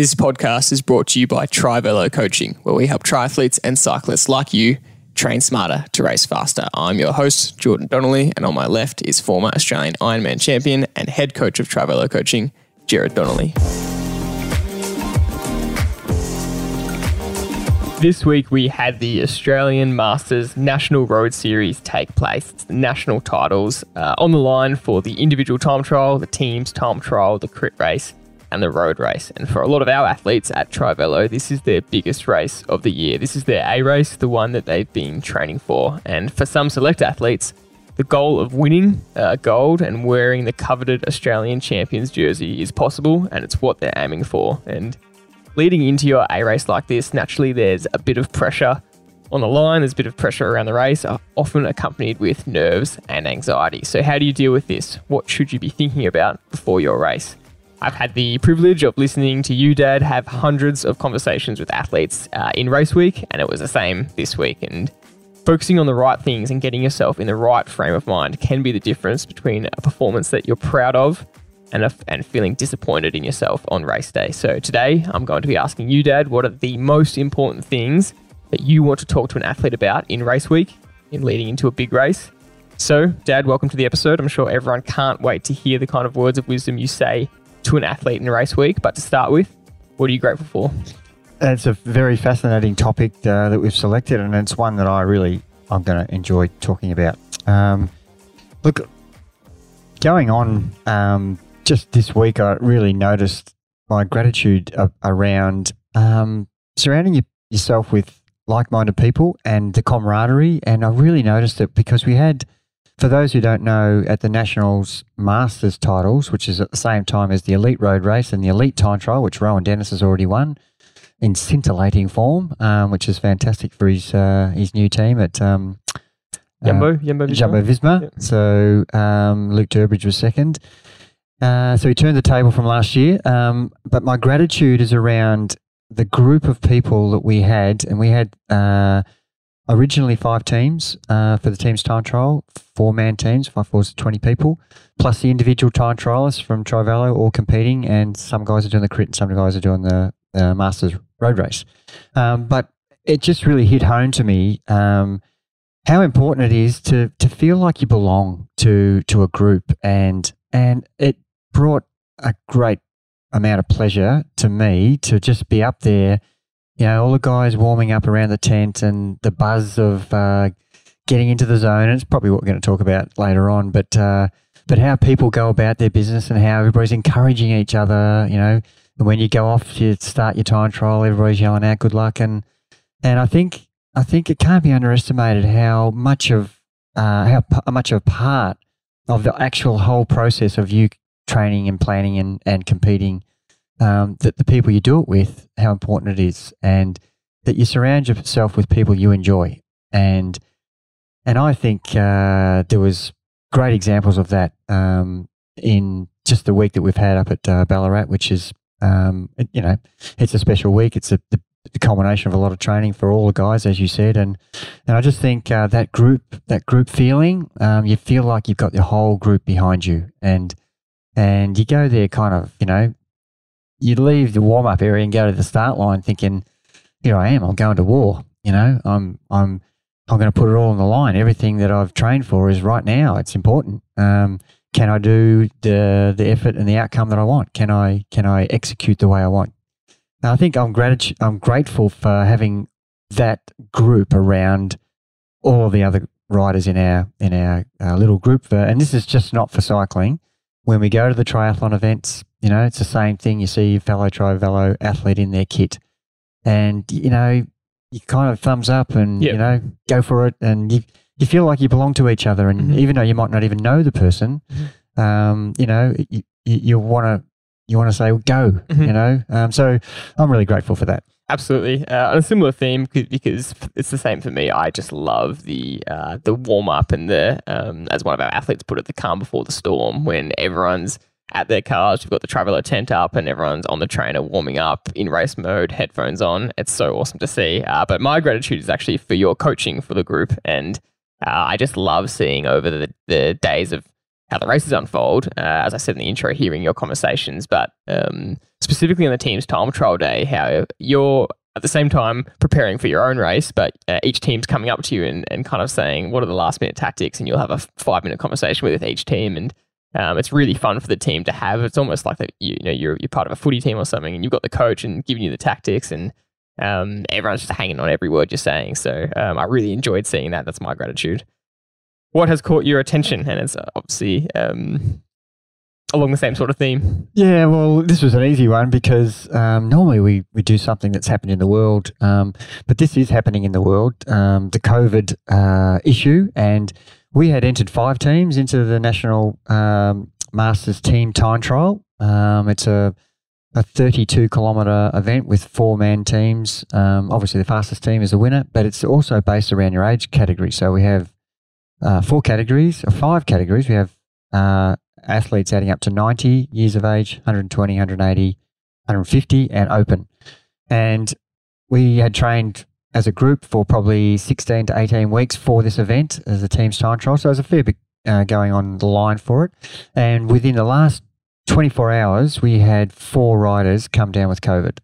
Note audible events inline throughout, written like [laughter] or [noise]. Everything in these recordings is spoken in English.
This podcast is brought to you by Trivelo Coaching, where we help triathletes and cyclists like you train smarter to race faster. I'm your host, Jordan Donnelly, and on my left is former Australian Ironman champion and head coach of Trivelo Coaching, Jared Donnelly. This week we had the Australian Masters National Road Series take place. It's the national titles uh, on the line for the individual time trial, the team's time trial, the crit race, and the road race. And for a lot of our athletes at Trivelo, this is their biggest race of the year. This is their A race, the one that they've been training for. And for some select athletes, the goal of winning uh, gold and wearing the coveted Australian champions jersey is possible, and it's what they're aiming for. And leading into your A race like this, naturally there's a bit of pressure on the line, there's a bit of pressure around the race, uh, often accompanied with nerves and anxiety. So, how do you deal with this? What should you be thinking about before your race? I've had the privilege of listening to you, Dad, have hundreds of conversations with athletes uh, in race week, and it was the same this week. And focusing on the right things and getting yourself in the right frame of mind can be the difference between a performance that you're proud of and, a, and feeling disappointed in yourself on race day. So today, I'm going to be asking you, Dad, what are the most important things that you want to talk to an athlete about in race week, in leading into a big race? So, Dad, welcome to the episode. I'm sure everyone can't wait to hear the kind of words of wisdom you say to an athlete in race week. But to start with, what are you grateful for? It's a very fascinating topic uh, that we've selected, and it's one that I really I'm going to enjoy talking about. Um, look, going on um, just this week, I really noticed my gratitude around um, surrounding you, yourself with like-minded people and the camaraderie, and I really noticed it because we had for those who don't know, at the Nationals Masters titles, which is at the same time as the Elite Road Race and the Elite Time Trial, which Rohan Dennis has already won in scintillating form, um, which is fantastic for his uh, his new team at um, Jumbo, uh, Jumbo Visma. Jumbo Visma. Yep. So um, Luke Durbridge was second. Uh, so he turned the table from last year. Um, but my gratitude is around the group of people that we had, and we had uh, originally five teams uh, for the team's time trial, four man teams, five fours, 20 people, plus the individual time trialists from Trivelo all competing, and some guys are doing the crit and some guys are doing the uh, Masters road race. Um, but it just really hit home to me um, how important it is to to feel like you belong to to a group, and and it brought a great amount of pleasure to me to just be up there you know, all the guys warming up around the tent and the buzz of uh, getting into the zone. And it's probably what we're going to talk about later on, but uh, but how people go about their business and how everybody's encouraging each other. You know, and when you go off to start your time trial, everybody's yelling out "good luck," and and I think I think it can't be underestimated how much of uh, how p- much of a part of the actual whole process of you training and planning and, and competing um, that the people you do it with, how important it is, and that you surround yourself with people you enjoy. And and I think uh, there was great examples of that um, in just the week that we've had up at uh, Ballarat, which is um, you know it's a special week. It's a, the, the, culmination of a lot of training for all the guys, as you said, and and I just think uh, that group that group feeling, um, you feel like you've got the whole group behind you, and and you go there kind of you know you leave the warm up area and go to the start line thinking, here I am, I'm going to war. You know, I'm I'm I'm going to put it all on the line. Everything that I've trained for is right now. It's important. Um, can I do the the effort and the outcome that I want? Can I can I execute the way I want? Now, I think I'm grat- I'm grateful for having that group around all of the other riders in our in our uh, little group. For, and this is just not for cycling. When we go to the triathlon events, you know, it's the same thing. You see your fellow Trivelo athlete in their kit, and you know, you kind of thumbs up and yep. you know go for it, and you you feel like you belong to each other, and mm-hmm. even though you might not even know the person, mm-hmm. um, you know, you, you want to you want to say go, mm-hmm. you know. Um, so I'm really grateful for that. Absolutely, uh, a similar theme because it's the same for me. I just love the uh, the warm up and the um, as one of our athletes put it, the calm before the storm when everyone's at their cars. We've got the Trivelo tent up and everyone's on the trainer warming up in race mode, headphones on. It's so awesome to see. Uh, but my gratitude is actually for your coaching for the group. And uh, I just love seeing over the, the days of how the races unfold. Uh, as I said in the intro, hearing your conversations, but um, specifically on the team's time trial day, how you're at the same time preparing for your own race, but uh, each team's coming up to you and, and kind of saying, what are the last minute tactics? And you'll have a five minute conversation with each team. And um, it's really fun for the team to have. It's almost like that you, know you're you're part of a footy team or something, and you've got the coach and giving you the tactics, and um, everyone's just hanging on every word you're saying. So um, I really enjoyed seeing that. That's my gratitude. What has caught your attention? And it's obviously um, along the same sort of theme. Yeah, well, this was an easy one because um, normally we, we do something that's happened in the world, um, but this is happening in the world, um, the COVID uh, issue. And we had entered five teams into the National um, Masters Team Time Trial. Um, it's a, a 32 kilometre event with four man teams. Um, obviously, the fastest team is the winner, but it's also based around your age category. So we have uh, four categories, or five categories. We have uh, athletes adding up to 90 years of age, 120, 180, 150, and open. And we had trained as a group for probably 16 to 18 weeks for this event as a team's time trial. So there's a fair bit uh, going on the line for it. And within the last 24 hours, we had four riders come down with COVID.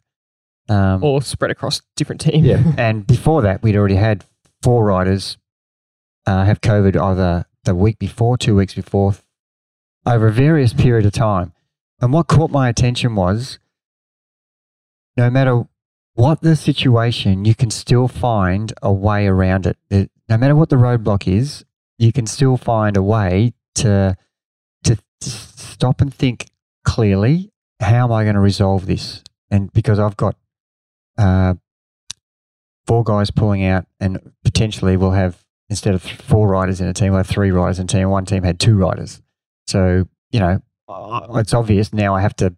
Um, or spread across different teams. Yeah. [laughs] and before that, we'd already had four riders uh, have COVID either the week before, two weeks before, over a various period of time. And what caught my attention was no matter what the situation, you can still find a way around it. No matter what the roadblock is, you can still find a way to, to, to stop and think clearly how am I going to resolve this? And because I've got uh, four guys pulling out, and potentially we'll have instead of four riders in a team, we'll have three riders in a team. One team had two riders. So, you know, it's obvious now I have to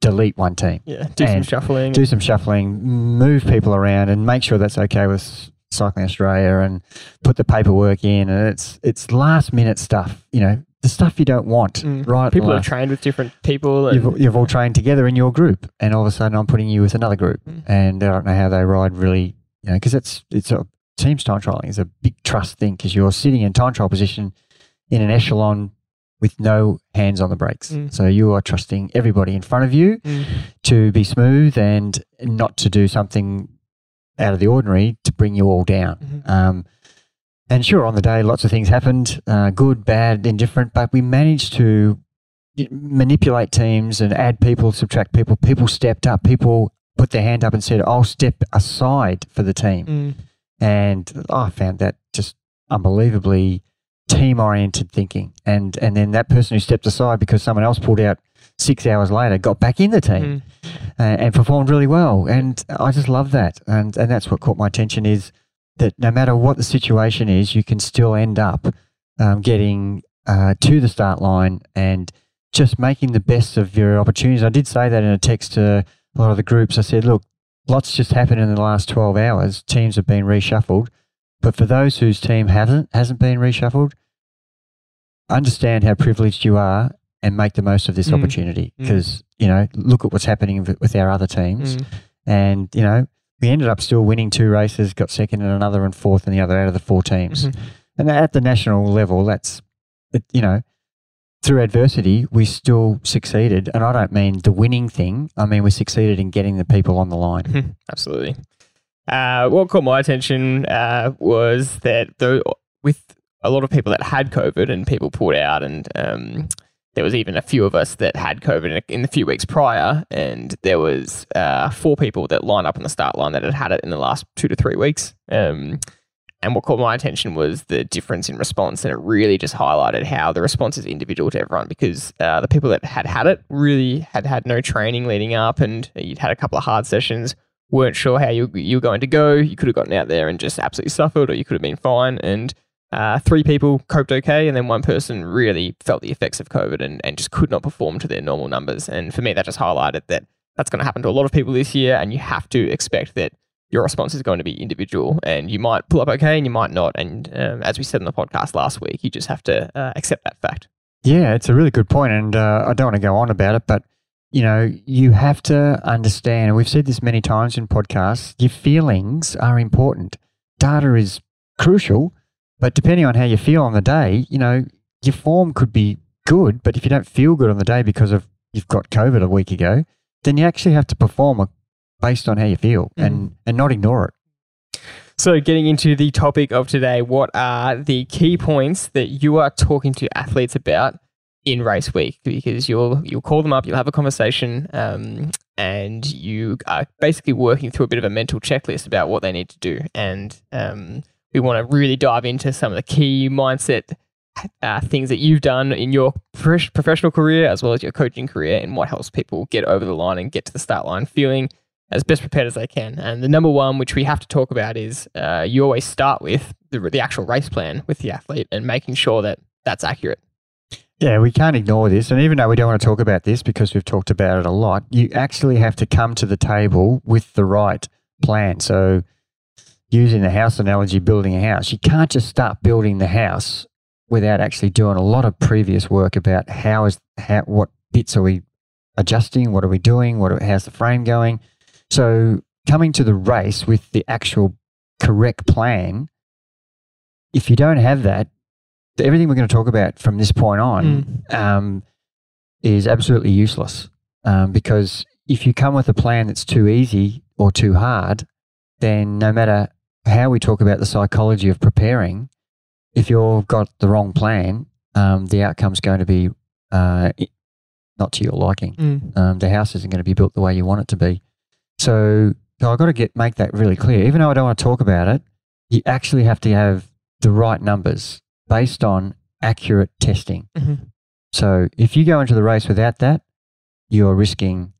delete one team. Yeah, do some shuffling. Do some shuffling, move people around and make sure that's okay with Cycling Australia and put the paperwork in. And it's it's last minute stuff, you know, the stuff you don't want, mm. right? People are trained with different people. You've, you've, all trained together in your group, and all of a sudden I'm putting you with another group, mm. and I don't know how they ride really, you know, because it's it's a teams time trialing is a big trust thing because you're sitting in time trial position in an echelon with no hands on the brakes. Mm. So you are trusting everybody in front of you mm. to be smooth and not to do something out of the ordinary to bring you all down. Mm-hmm. Um, and sure, on the day, lots of things happened uh, good, bad, indifferent, but we managed to manipulate teams and add people, subtract people. People stepped up, people put their hand up and said, I'll step aside for the team. Mm. And I found that just unbelievably team oriented thinking. And and then that person who stepped aside because someone else pulled out six hours later got back in the team mm. and, and performed really well. And I just love that. And and that's what caught my attention is that no matter what the situation is, you can still end up um, getting uh, to the start line and just making the best of your opportunities. I did say that in a text to a lot of the groups. I said, look, lots just happened in the last 12 hours. Teams have been reshuffled. But for those whose team hasn't hasn't been reshuffled, understand how privileged you are and make the most of this mm. opportunity because mm. you know look at what's happening with our other teams, mm. and you know we ended up still winning two races, got second in another and fourth in the other out of the four teams, mm-hmm. and at the national level, that's you know through adversity, we still succeeded. And I don't mean the winning thing. I mean, we succeeded in getting the people on the line. Mm-hmm. Absolutely. Uh, what caught my attention uh, was that with a lot of people that had COVID and people pulled out, and um, there was even a few of us that had COVID in, in the few weeks prior, and there was uh, four people that lined up on the start line that had had it in the last two to three weeks. Um, and what caught my attention was the difference in response, and it really just highlighted how the response is individual to everyone. Because uh, the people that had had it really had had no training leading up, and you'd had a couple of hard sessions weren't sure how you, you were going to go. You could have gotten out there and just absolutely suffered, or you could have been fine. And uh, three people coped okay, and then one person really felt the effects of COVID and, and just could not perform to their normal numbers. And for me, that just highlighted that that's going to happen to a lot of people this year, and you have to expect that your response is going to be individual, and you might pull up okay, and you might not. And um, as we said in the podcast last week, you just have to uh, accept that fact. Yeah, it's a really good point, and uh, I don't want to go on about it, but you know, you have to understand, and we've said this many times in podcasts, your feelings are important. Data is crucial, but depending on how you feel on the day, you know, your form could be good, but if you don't feel good on the day because of you've got COVID a week ago, then you actually have to perform based on how you feel mm. and, and not ignore it. So, getting into the topic of today, what are the key points that you are talking to athletes about in race week? Because you'll you'll call them up, you'll have a conversation, um, and you are basically working through a bit of a mental checklist about what they need to do. And um, we want to really dive into some of the key mindset uh, things that you've done in your professional career as well as your coaching career and what helps people get over the line and get to the start line feeling as best prepared as they can. And the number one, which we have to talk about, is uh, you always start with the, the actual race plan with the athlete and making sure that that's accurate. Yeah, we can't ignore this. And even though we don't want to talk about this because we've talked about it a lot, you actually have to come to the table with the right plan. So, using the house analogy, building a house, you can't just start building the house without actually doing a lot of previous work about how is how what bits are we adjusting, what are we doing, what how's the frame going, so coming to the race with the actual correct plan, if you don't have that, everything we're going to talk about from this point on mm. um, is absolutely useless. Um, because if you come with a plan that's too easy or too hard, then no matter how we talk about the psychology of preparing, if you've got the wrong plan, um, the outcome's going to be uh, not to your liking. Mm. Um, the house isn't going to be built the way you want it to be. So, so I've got to get make that really clear. Even though I don't want to talk about it, you actually have to have the right numbers based on accurate testing. Mm-hmm. So if you go into the race without that, you're risking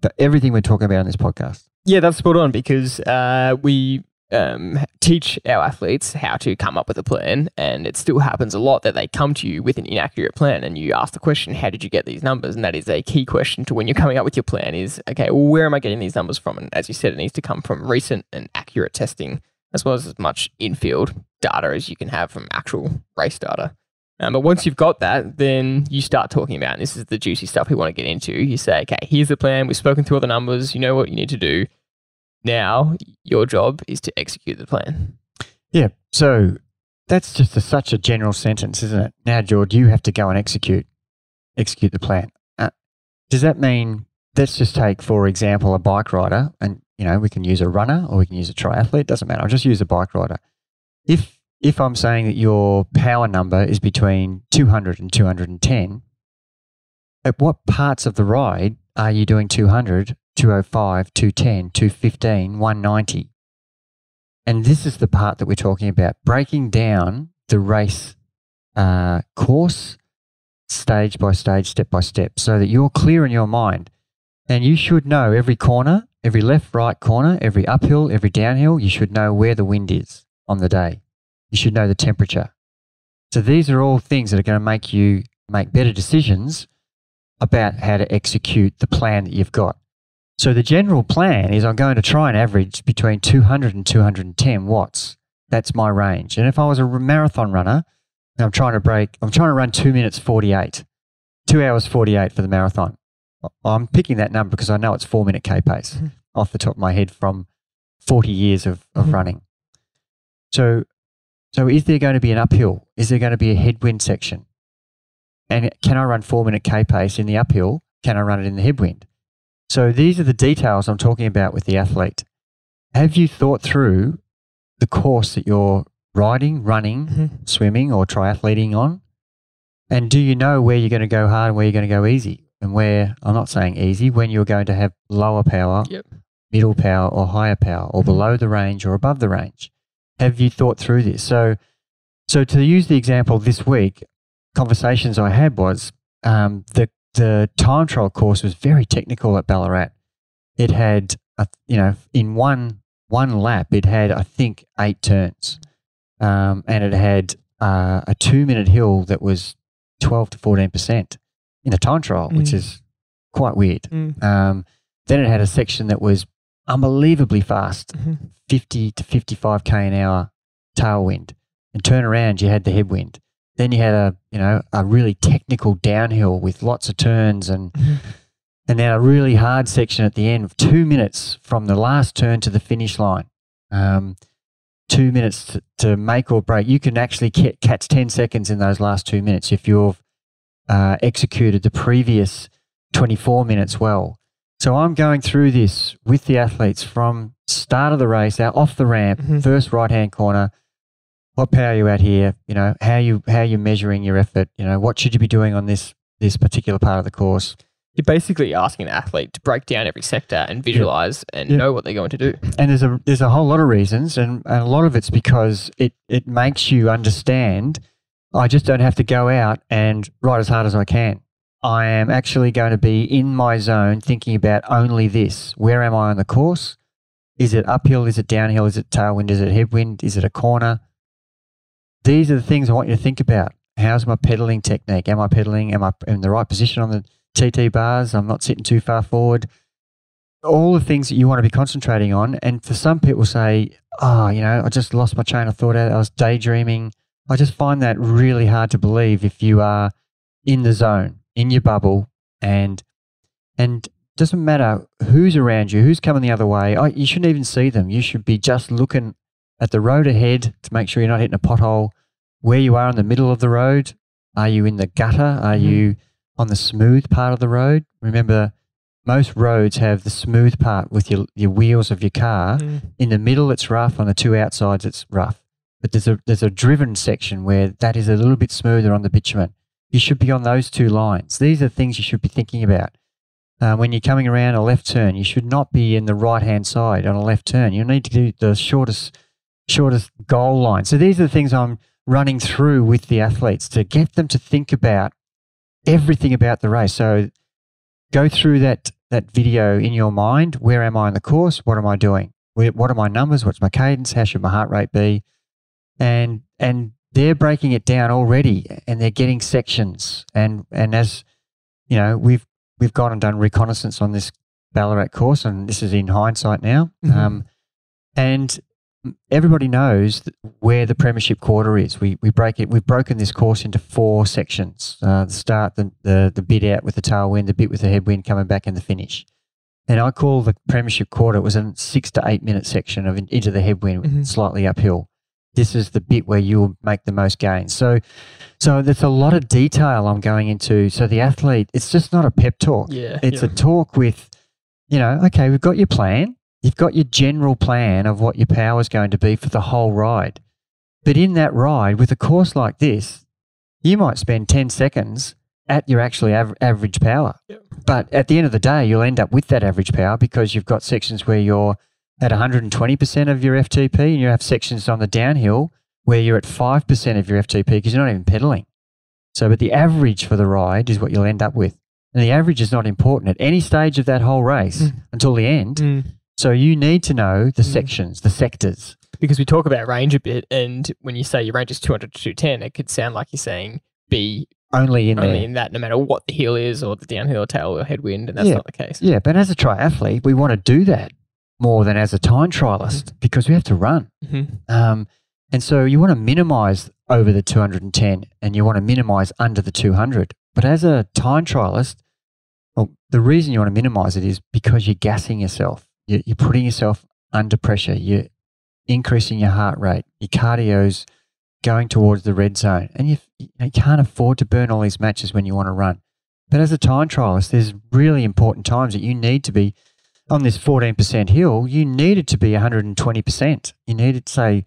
the, everything we're talking about in this podcast. Yeah, that's spot on because uh, we um, teach our athletes how to come up with a plan, and it still happens a lot that they come to you with an inaccurate plan, and you ask the question, "How did you get these numbers?" And that is a key question to when you're coming up with your plan: is okay, well, where am I getting these numbers from? And as you said, it needs to come from recent and accurate testing, as well as as much infield data as you can have from actual race data. Um, but once you've got that, then you start talking about, this is the juicy stuff we want to get into. You say, okay, here's the plan. We've spoken through all the numbers. You know what you need to do now your job is to execute the plan. Yeah. So that's just a, such a general sentence, isn't it? Now, George, you have to go and execute execute the plan. Uh, does that mean? Let's just take, for example, a bike rider, and you know we can use a runner or we can use a triathlete. Doesn't matter. I'll just use a bike rider. If if I'm saying that your power number is between 200 and 210, at what parts of the ride are you doing 200 205, 210, 215, 190. And this is the part that we're talking about breaking down the race uh, course stage by stage, step by step, so that you're clear in your mind. And you should know every corner, every left, right corner, every uphill, every downhill. You should know where the wind is on the day. You should know the temperature. So these are all things that are going to make you make better decisions about how to execute the plan that you've got. So the general plan is I'm going to try and average between 200 and 210 watts. That's my range. And if I was a marathon runner, and I'm trying to break, I'm trying to run two minutes 48, two hours 48 for the marathon. I'm picking that number because I know it's four minute K pace mm-hmm. off the top of my head from 40 years of, of mm-hmm. running. So, so is there going to be an uphill? Is there going to be a headwind section? And can I run four minute K pace in the uphill? Can I run it in the headwind? So these are the details I'm talking about with the athlete. Have you thought through the course that you're riding, running, mm-hmm. swimming, or triathleting on? And do you know where you're going to go hard and where you're going to go easy? And where, I'm not saying easy, when you're going to have lower power, yep. middle power, or higher power, or mm-hmm. below the range or above the range? Have you thought through this? So, so to use the example this week, conversations I had was um, the the time trial course was very technical at Ballarat. It had, a, you know, in one one lap, it had I think eight turns, um, and it had uh, a two minute hill that was twelve to fourteen percent in a time trial, mm. which is quite weird. Mm. Um, then it had a section that was unbelievably fast, mm-hmm. fifty to fifty five k an hour tailwind, and turn around, you had the headwind. Then you had a you know a really technical downhill with lots of turns and mm-hmm. and then a really hard section at the end of two minutes from the last turn to the finish line. Um, two minutes to, to, make or break. You can actually catch ten seconds in those last two minutes if you've uh, executed the previous 24 minutes well. So I'm going through this with the athletes from start of the race out off the ramp, Mhm. first right hand corner. What power are you at here? You know how you how you measuring your effort. You know what should you be doing on this this particular part of the course. You're basically asking an athlete to break down every sector and visualize and Yeah. know what they're going to do. And there's a there's a whole lot of reasons, and, and a lot of it's because it it makes you understand. I just don't have to go out and ride as hard as I can. I am actually going to be in my zone, thinking about only this. Where am I on the course? Is it uphill? Is it downhill? Is it tailwind? Is it headwind? Is it a corner? These are the things I want you to think about. How's my pedaling technique? Am I pedaling? Am I in the right position on the TT bars? I'm not sitting too far forward. All the things that you want to be concentrating on. And for some people say, oh, you know, I just lost my train of thought. I was daydreaming. I just find that really hard to believe if you are in the zone, in your bubble, and and doesn't matter who's around you, who's coming the other way. I, you shouldn't even see them. You should be just looking at the road ahead to make sure you're not hitting a pothole. Where you are in the middle of the road. Are you in the gutter? Are Mhm. you on the smooth part of the road? Remember, most roads have the smooth part with your, your wheels of your car. In the middle, it's rough. On the two outsides, it's rough. But there's a there's a driven section where that is a little bit smoother on the bitumen. You should be on those two lines. These are things you should be thinking about. Uh, when you're coming around a left turn, you should not be in the right hand side on a left turn. You need to do the shortest shortest goal line. So these are the things I'm running through with the athletes to get them to think about everything about the race. So go through that that video in your mind. Where am I in the course? What am I doing? Where, what are my numbers? What's my cadence? How should my heart rate be? And and they're breaking it down already, and they're getting sections. And and as you know, we've we've gone and done reconnaissance on this Ballarat course, and this is in hindsight now. Mhm. Um, and everybody knows where the premiership quarter is. We we break it. We've broken this course into four sections: uh, the start, the, the the bit out with the tailwind, the bit with the headwind coming back, and the finish. And I call the premiership quarter. It was a six to eight minute section of in- into the headwind, Mhm. slightly uphill. This is the bit where you'll make the most gains. So, so there's a lot of detail I'm going into. So the athlete, it's just not a pep talk. Yeah. It's yeah. a talk with, you know, okay, we've got your plan. You've got your general plan of what your power is going to be for the whole ride. But in that ride, with a course like this, you might spend 10 seconds at your actually av- average power. Yep. But at the end of the day, you'll end up with that average power because you've got sections where you're at 120% of your FTP and you have sections on the downhill where you're at 5% of your FTP because you're not even pedaling. So, but the average for the ride is what you'll end up with. And the average is not important at any stage of that whole race Mm. until the end. Mm. So you need to know the Mm. sections, the sectors. Because we talk about range a bit, and when you say your range is 200 to 210, it could sound like you're saying be Only in only there. in that no matter what the hill is or the downhill, or tail, or headwind, and that's Yeah. not the case. Yeah, but as a triathlete, we want to do that more than as a time trialist Mm-hmm. because we have to run. Mhm. Um, and so you want to minimize over the 210 and you want to minimize under the 200. But as a time trialist, well, the reason you want to minimize it is because you're gassing yourself. You're, you're putting yourself under pressure. You're increasing your heart rate. Your cardio's going towards the red zone. And you can't afford to burn all these matches when you want to run. But as a time trialist, there's really important times that you need to be on this 14% hill, you needed to be 120%. You needed, say,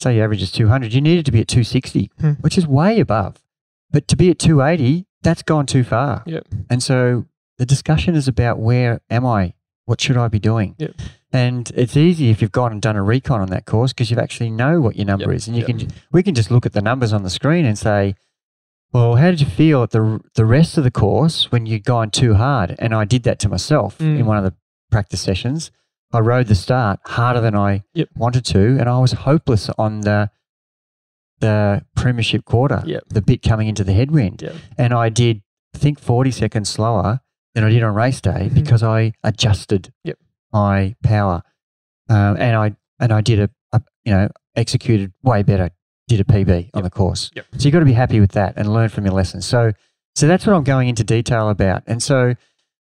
say your average is 200, you needed to be at 260, Hmm. which is way above. But to be at 280, that's gone too far. Yep. And so the discussion is about where am I? What should I be doing? Yep. And it's easy if you've gone and done a recon on that course because you actually know what your number Yep, is, and you yep. can we can just look at the numbers on the screen and say, well, how did you feel at the the rest of the course when you'd gone too hard? And I did that to myself Mm. in one of the practice sessions. I rode the start harder than I Yep. wanted to, and I was hopeless on the the premiership quarter, Yep. the bit coming into the headwind. Yep. And I did, I think, 40 seconds slower than I did on race day Mhm. because I adjusted Yep. my power. Um, and I and I did a, a, you know, executed way better, did a PB on the course. So you've got to be happy with that and learn from your lessons. So, so that's what I'm going into detail about. And so,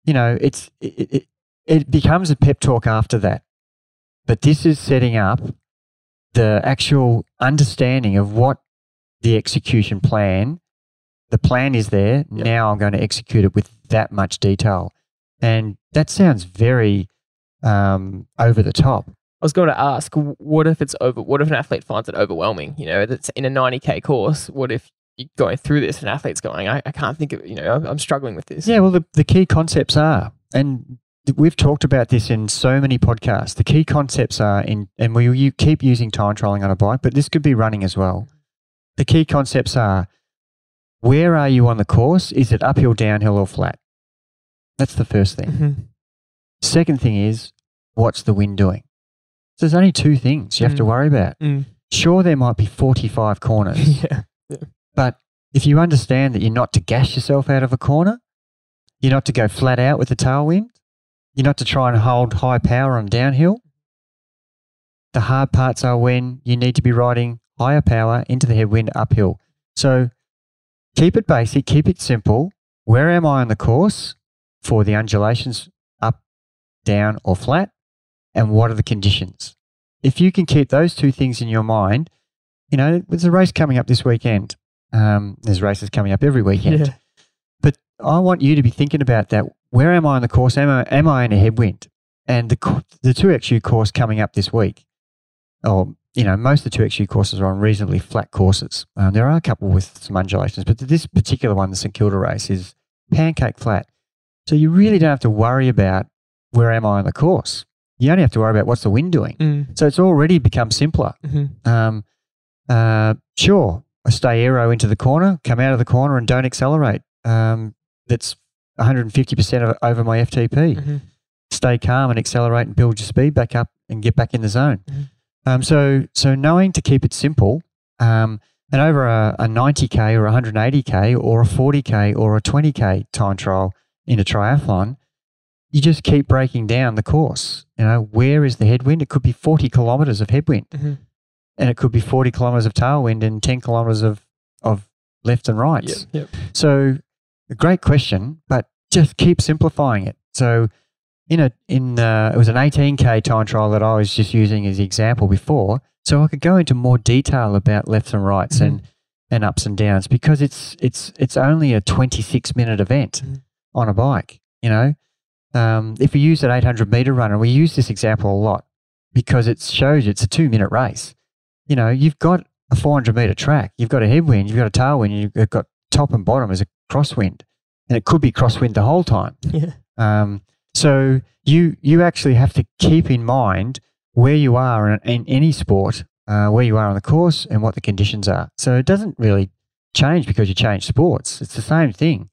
you know, it's, it, it, it becomes a pep talk after that. But this is setting up the actual understanding of what the execution plan The plan is there. Yep. Now I'm going to execute it with that much detail. And that sounds very um, over the top. I was going to ask, what if it's over? What if an athlete finds it overwhelming? You know, that's in a 90k course. What if you're going through this and an athlete's going, I, I can't think of, you know, I'm, I'm struggling with this. Yeah, well, the, the key concepts are, and we've talked about this in so many podcasts. The key concepts are in, and we you keep using time trialing on a bike, but this could be running as well. The key concepts are where are you on the course? Is it uphill, downhill, or flat? That's the first thing. Mhm. Second thing is what's the wind doing? So there's only two things you have to Mm. worry about. Mm. Sure, there might be 45 corners. [laughs] yeah. But if you understand that you're not to gash yourself out of a corner, you're not to go flat out with the tailwind, you're not to try and hold high power on downhill. The hard parts are when you need to be riding higher power into the headwind uphill. So keep it basic, keep it simple. Where am I on the course for the undulations up, down, or flat? And what are the conditions? If you can keep those two things in your mind, you know, there's a race coming up this weekend. Um, there's races coming up every weekend. Yeah. But I want you to be thinking about that. Where am I on the course? Am I, am I in a headwind? And the, the 2XU course coming up this week, or, you know, most of the 2XU courses are on reasonably flat courses. Um, there are a couple with some undulations, but this particular one, the St Kilda race, is pancake flat. So you really don't have to worry about where am I on the course. You only have to worry about what's the wind doing. Mm. So it's already become simpler. Mhm. Um, uh, sure, I stay aero into the corner, come out of the corner, and don't accelerate. Um, that's 150% of, over my FTP. Mhm. Stay calm and accelerate and build your speed back up and get back in the zone. Mhm. Um, so, so knowing to keep it simple, um, and over a, a 90k or 180k or a 40k or a 20k time trial in a triathlon, you just keep breaking down the course. You know, where is the headwind? It could be 40 kilometers of headwind Mhm. and it could be 40 kilometers of tailwind and 10 kilometers of, of left and rights. Yep. Yep. So, a great question, but just keep simplifying it. So, in a in uh, it was an 18k time trial that I was just using as the example before, so I could go into more detail about lefts and rights and and ups and downs because it's it's it's only a 26 minute event Mhm. on a bike. You know, um, if we use that 800 meter run, and we use this example a lot because it shows it's a two minute race. You know, you've got a 400 meter track, you've got a headwind, you've got a tailwind, you've got top and bottom as a crosswind, and it could be crosswind the whole time. [laughs] Yeah. Um, so you you actually have to keep in mind where you are in, in any sport, uh, where you are on the course, and what the conditions are. So it doesn't really change because you change sports. It's the same thing.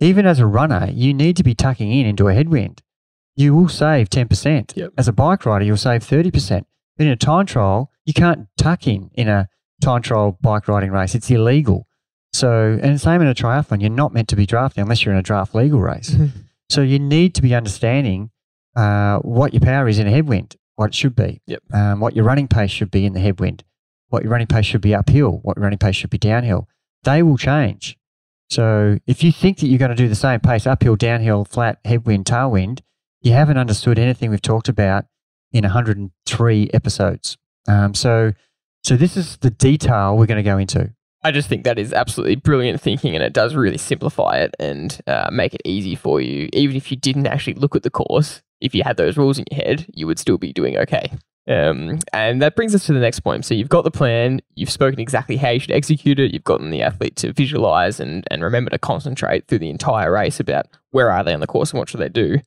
Even as a runner, you need to be tucking in into a headwind. You will save ten percent. Yep. As a bike rider, you'll save thirty percent. But in a time trial, you can't tuck in in a time trial bike riding race. It's illegal. So, and the same in a triathlon, you're not meant to be drafting unless you're in a draft legal race. Mhm. So you need to be understanding uh, what your power is in a headwind, what it should be, Yep. um, what your running pace should be in the headwind, what your running pace should be uphill, what your running pace should be downhill. They will change. So if you think that you're going to do the same pace uphill, downhill, flat, headwind, tailwind, you haven't understood anything we've talked about in 103 episodes. Um, so, so this is the detail we're going to go into. I just think that is absolutely brilliant thinking, and it does really simplify it and uh, make it easy for you. Even if you didn't actually look at the course, if you had those rules in your head, you would still be doing okay. Um, and that brings us to the next point. So you've got the plan, you've spoken exactly how you should execute it, you've gotten the athlete to visualize and, and remember to concentrate through the entire race about where are they on the course and what should they do.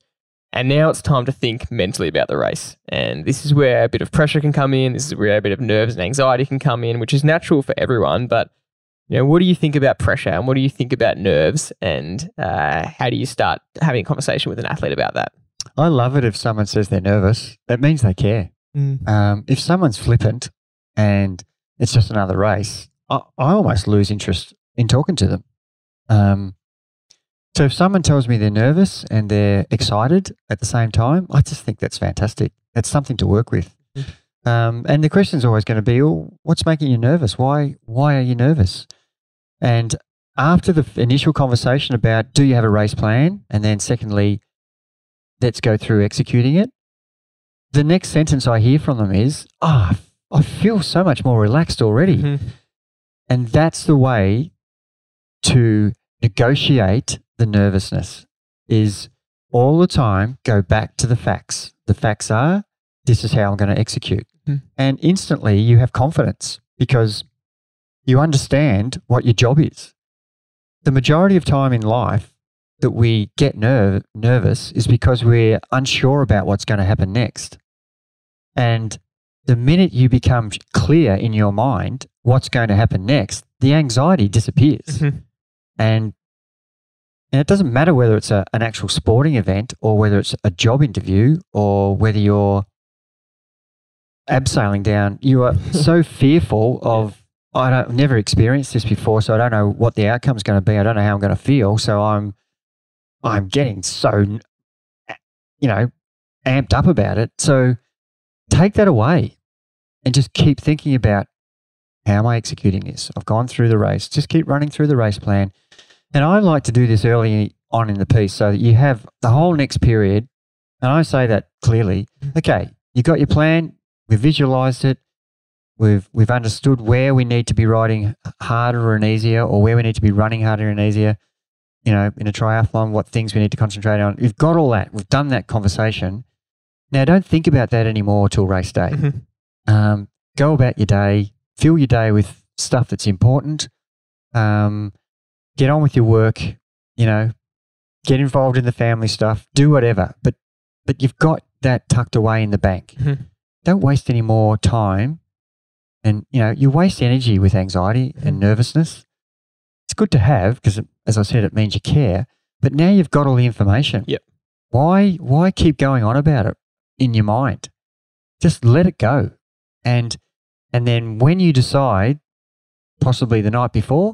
And now it's time to think mentally about the race. And this is where a bit of pressure can come in. This is where a bit of nerves and anxiety can come in, which is natural for everyone. But you know, what do you think about pressure and what do you think about nerves? And uh, how do you start having a conversation with an athlete about that? I love it if someone says they're nervous. That means they care. Um, if someone's flippant and it's just another race, I, I almost lose interest in talking to them. Um, so if someone tells me they're nervous and they're excited at the same time, I just think that's fantastic. That's something to work with. Um, and the question is always going to be, oh, what's making you nervous? Why, why are you nervous? And after the initial conversation about do you have a race plan? And then secondly, let's go through executing it the next sentence I hear from them is, "Ah, I feel so much more relaxed already." Mhm. And that's the way to negotiate the nervousness is all the time go back to the facts. The facts are this is how I'm going to execute. Mm. And instantly you have confidence because you understand what your job is. The majority of time in life that we get nerve, nervous is because we're unsure about what's going to happen next. And the minute you become clear in your mind what's going to happen next, the anxiety disappears. Mhm. And and it doesn't matter whether it's a, an actual sporting event or whether it's a job interview or whether you're abseiling down. You are [laughs] so fearful of, I don't, I've never experienced this before, so I don't know what the outcome's going to be. I don't know how I'm going to feel. So I'm, I'm getting so, you know, amped up about it. So take that away and just keep thinking about how am I executing this? I've gone through the race. Just keep running through the race plan. And I like to do this early on in the piece so that you have the whole next period. And I say that clearly. Okay, you got your plan. We've visualized it. We've we've understood where we need to be riding harder and easier, or where we need to be running harder and easier. You know, in a triathlon, what things we need to concentrate on. We've got all that. We've done that conversation. Now, don't think about that anymore till race day. Mhm. Um, go about your day. Fill your day with stuff that's important. Um, get on with your work. You know, get involved in the family stuff. Do whatever. But but you've got that tucked away in the bank. Mhm. Don't waste any more time. And you know, you waste energy with anxiety and Mhm. nervousness. It's good to have because, as I said, it means you care. But now you've got all the information. Yep. Why why keep going on about it in your mind? Just let it go. And and then when you decide, possibly the night before,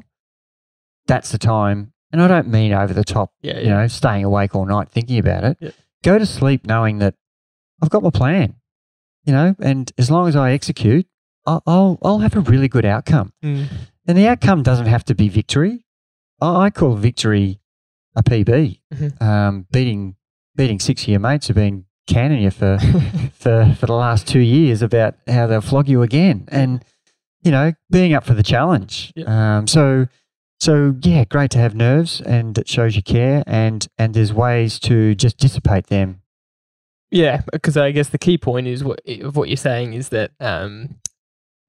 that's the time. And I don't mean over the top, Yeah, you know, staying awake all night thinking about it. Yep. Go to sleep knowing that I've got my plan, you know, and as long as I execute, I'll, I'll, have a really good outcome. Mm. And the outcome doesn't have to be victory. I, call victory a PB. Mhm. Um, beating beating six of your mates who've been canning you for, [laughs] for for the last two years about how they'll flog you again, and you know being up for the challenge. Yeah. Um, so so yeah, great to have nerves, and it shows you care, and and there's ways to just dissipate them. Yeah, because I guess the key point is what of what you're saying is that um,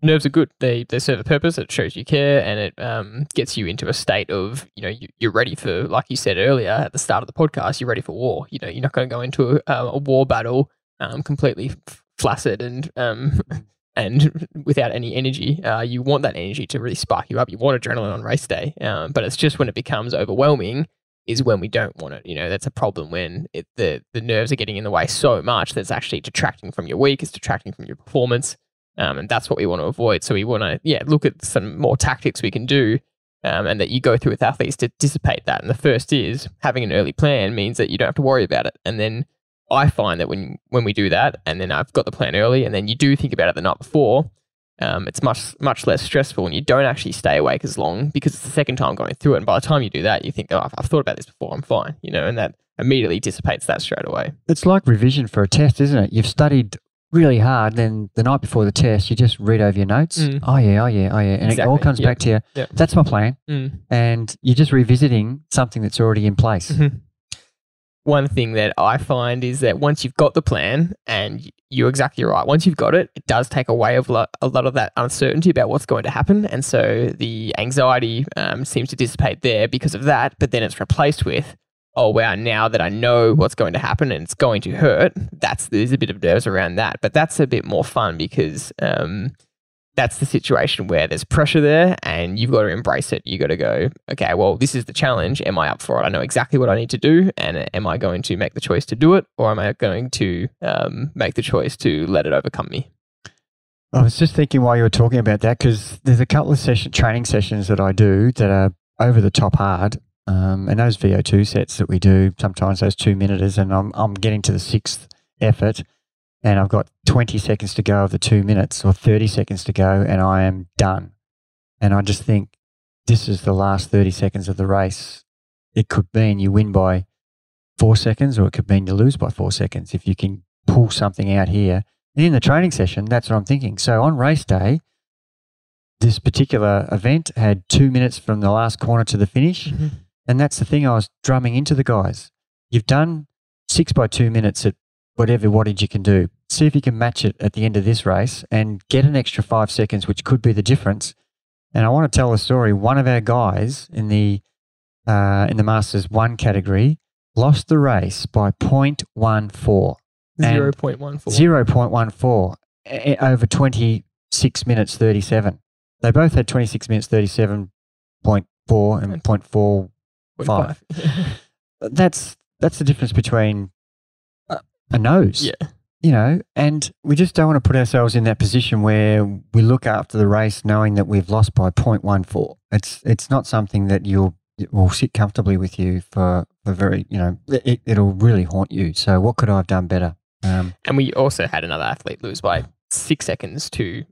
nerves are good. They they serve a purpose. It shows you care, and it um, gets you into a state of you know you, you're ready for, like you said earlier at the start of the podcast, you're ready for war. You know, you're not going to go into a, a war battle um, completely flaccid and um, [laughs] and without any energy. Uh, you want that energy to really spark you up. You want adrenaline on race day, um, but it's just when it becomes overwhelming is when we don't want it. You know, that's a problem when it, the the nerves are getting in the way so much that's actually detracting from your week. It's detracting from your performance, um, and that's what we want to avoid. So we want to yeah look at some more tactics we can do. Um, and that you go through with athletes to dissipate that. And the first is having an early plan means that you don't have to worry about it. And then I find that when when we do that, and then I've got the plan early, and then you do think about it the night before, um, it's much much less stressful, and you don't actually stay awake as long because it's the second time going through it. And by the time you do that, you think, oh, I've, I've thought about this before, I'm fine, you know, and that immediately dissipates that straight away. It's like revision for a test, isn't it? You've studied really hard, then the night before the test, you just read over your notes. Mm. Oh yeah, oh yeah, oh yeah, and it all comes yeah. back to you. Yeah. That's my plan, Mm. and you're just revisiting something that's already in place. Mhm. One thing that I find is that once you've got the plan, and you're exactly right, once you've got it, it does take away of lo- a lot of that uncertainty about what's going to happen, and so the anxiety um, seems to dissipate there because of that. But then it's replaced with, oh wow, now that I know what's going to happen and it's going to hurt, that's there's a bit of nerves around that. But that's a bit more fun because um, that's the situation where there's pressure there and you've got to embrace it. You've got to go, okay, well, this is the challenge. Am I up for it? I know exactly what I need to do. And am I going to make the choice to do it or am I going to um, make the choice to let it overcome me? I was just thinking while you were talking about that because there's a couple of session training sessions that I do that are over the top hard, um, and those VO2 sets that we do sometimes those two minutes, and I'm I'm getting to the sixth effort, and I've got 20 seconds to go of the two minutes or 30 seconds to go, and I am done, and I just think this is the last 30 seconds of the race. It could mean you win by four seconds, or it could mean you lose by four seconds if you can pull something out here. And in the training session, that's what I'm thinking. So on race day, this particular event had two minutes from the last corner to the finish. Mhm. And that's the thing I was drumming into the guys. You've done six by two minutes at whatever wattage you can do. See if you can match it at the end of this race and get an extra five seconds, which could be the difference. And I want to tell a story. One of our guys in the uh, in the Masters One category lost the race by 0.14. Zero point one four. 0.14 a- over 26 minutes 37. They both had 26 minutes 37.4 and 0.4. five. That's that's the difference between a, a nose. yeah. You know, and we just don't want to put ourselves in that position where we look after the race knowing that we've lost by 0.14. It's it's not something that you'll it will sit comfortably with you for for very, you know, it, it'll really haunt you. So what could I have done better? Um, And we also had another athlete lose by six seconds to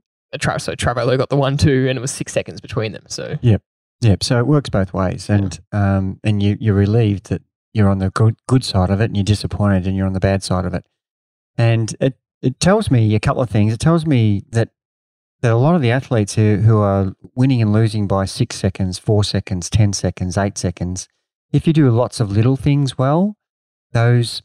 so Trivelo got the one two, and it was six seconds between them. So Yeah, so it works both ways, and um, and you you're relieved that you're on the good good side of it, and you're disappointed, and you're on the bad side of it, and it it tells me a couple of things. It tells me that that a lot of the athletes who who are winning and losing by six seconds, four seconds, ten seconds, eight seconds, if you do lots of little things well, those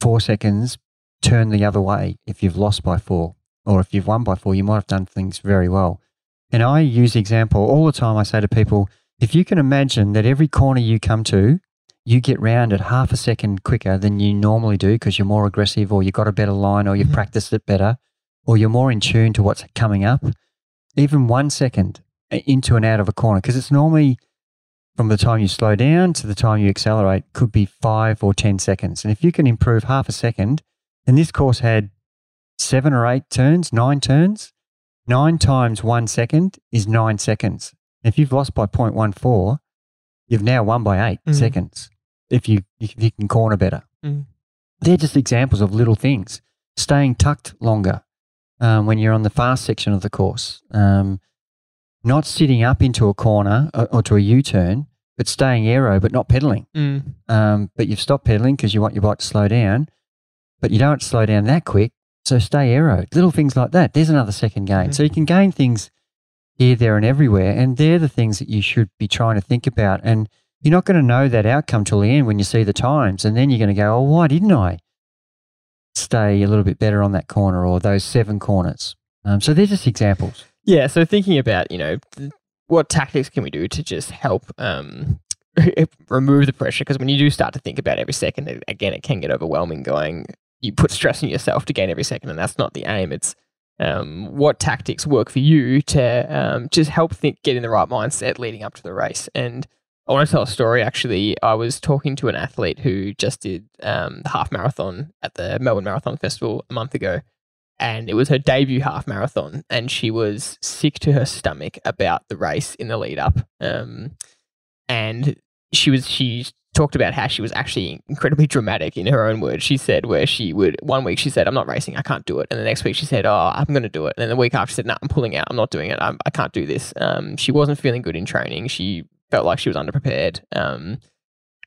four seconds turn the other way. If you've lost by four, or if you've won by four, you might have done things very well. And I use the example all the time. I say to people, if you can imagine that every corner you come to, you get round at half a second quicker than you normally do because you're more aggressive or you've got a better line or you've Mhm. practiced it better or you're more in tune to what's coming up, even one second into and out of a corner, because it's normally from the time you slow down to the time you accelerate could be five or 10 seconds. And if you can improve half a second, and this course had seven or eight turns, nine turns, nine times one second is nine seconds. If you've lost by 0.14, you've now won by 8 Mhm. seconds if you, if you can corner better. Mm. They're just examples of little things. Staying tucked longer um, when you're on the fast section of the course. Um, not sitting up into a corner or, or to a U turn, but staying aero, but not pedaling. mm, Um, but you've stopped pedaling because you want your bike to slow down, but you don't slow down that quick. So stay aero. Little things like that. There's another second gain. Mhm. So you can gain things here, there, and everywhere. And they're the things that you should be trying to think about. And you're not going to know that outcome till the end when you see the times. And then you're going to go, oh, why didn't I stay a little bit better on that corner or those seven corners? Um, so they're just examples. yeah. So thinking about you know th- what tactics can we do to just help um, [laughs] remove the pressure because when you do start to think about every second, again, it can get overwhelming. Going, you put stress on yourself to gain every second, and that's not the aim. It's um, what tactics work for you to um, just help think get in the right mindset leading up to the race. And I want to tell a story. Actually, I was talking to an athlete who just did um, the half marathon at the Melbourne Marathon Festival a month ago, and it was her debut half marathon, and she was sick to her stomach about the race in the lead up. Um, and she was she talked about how she was actually incredibly dramatic in her own words. She said where she would one week she said I'm not racing, I can't do it, and the next week she said oh I'm going to do it, and then the week after she said no I'm pulling out, I'm not doing it, I'm, I can't do this. Um, she wasn't feeling good in training. She felt like she was underprepared. Um,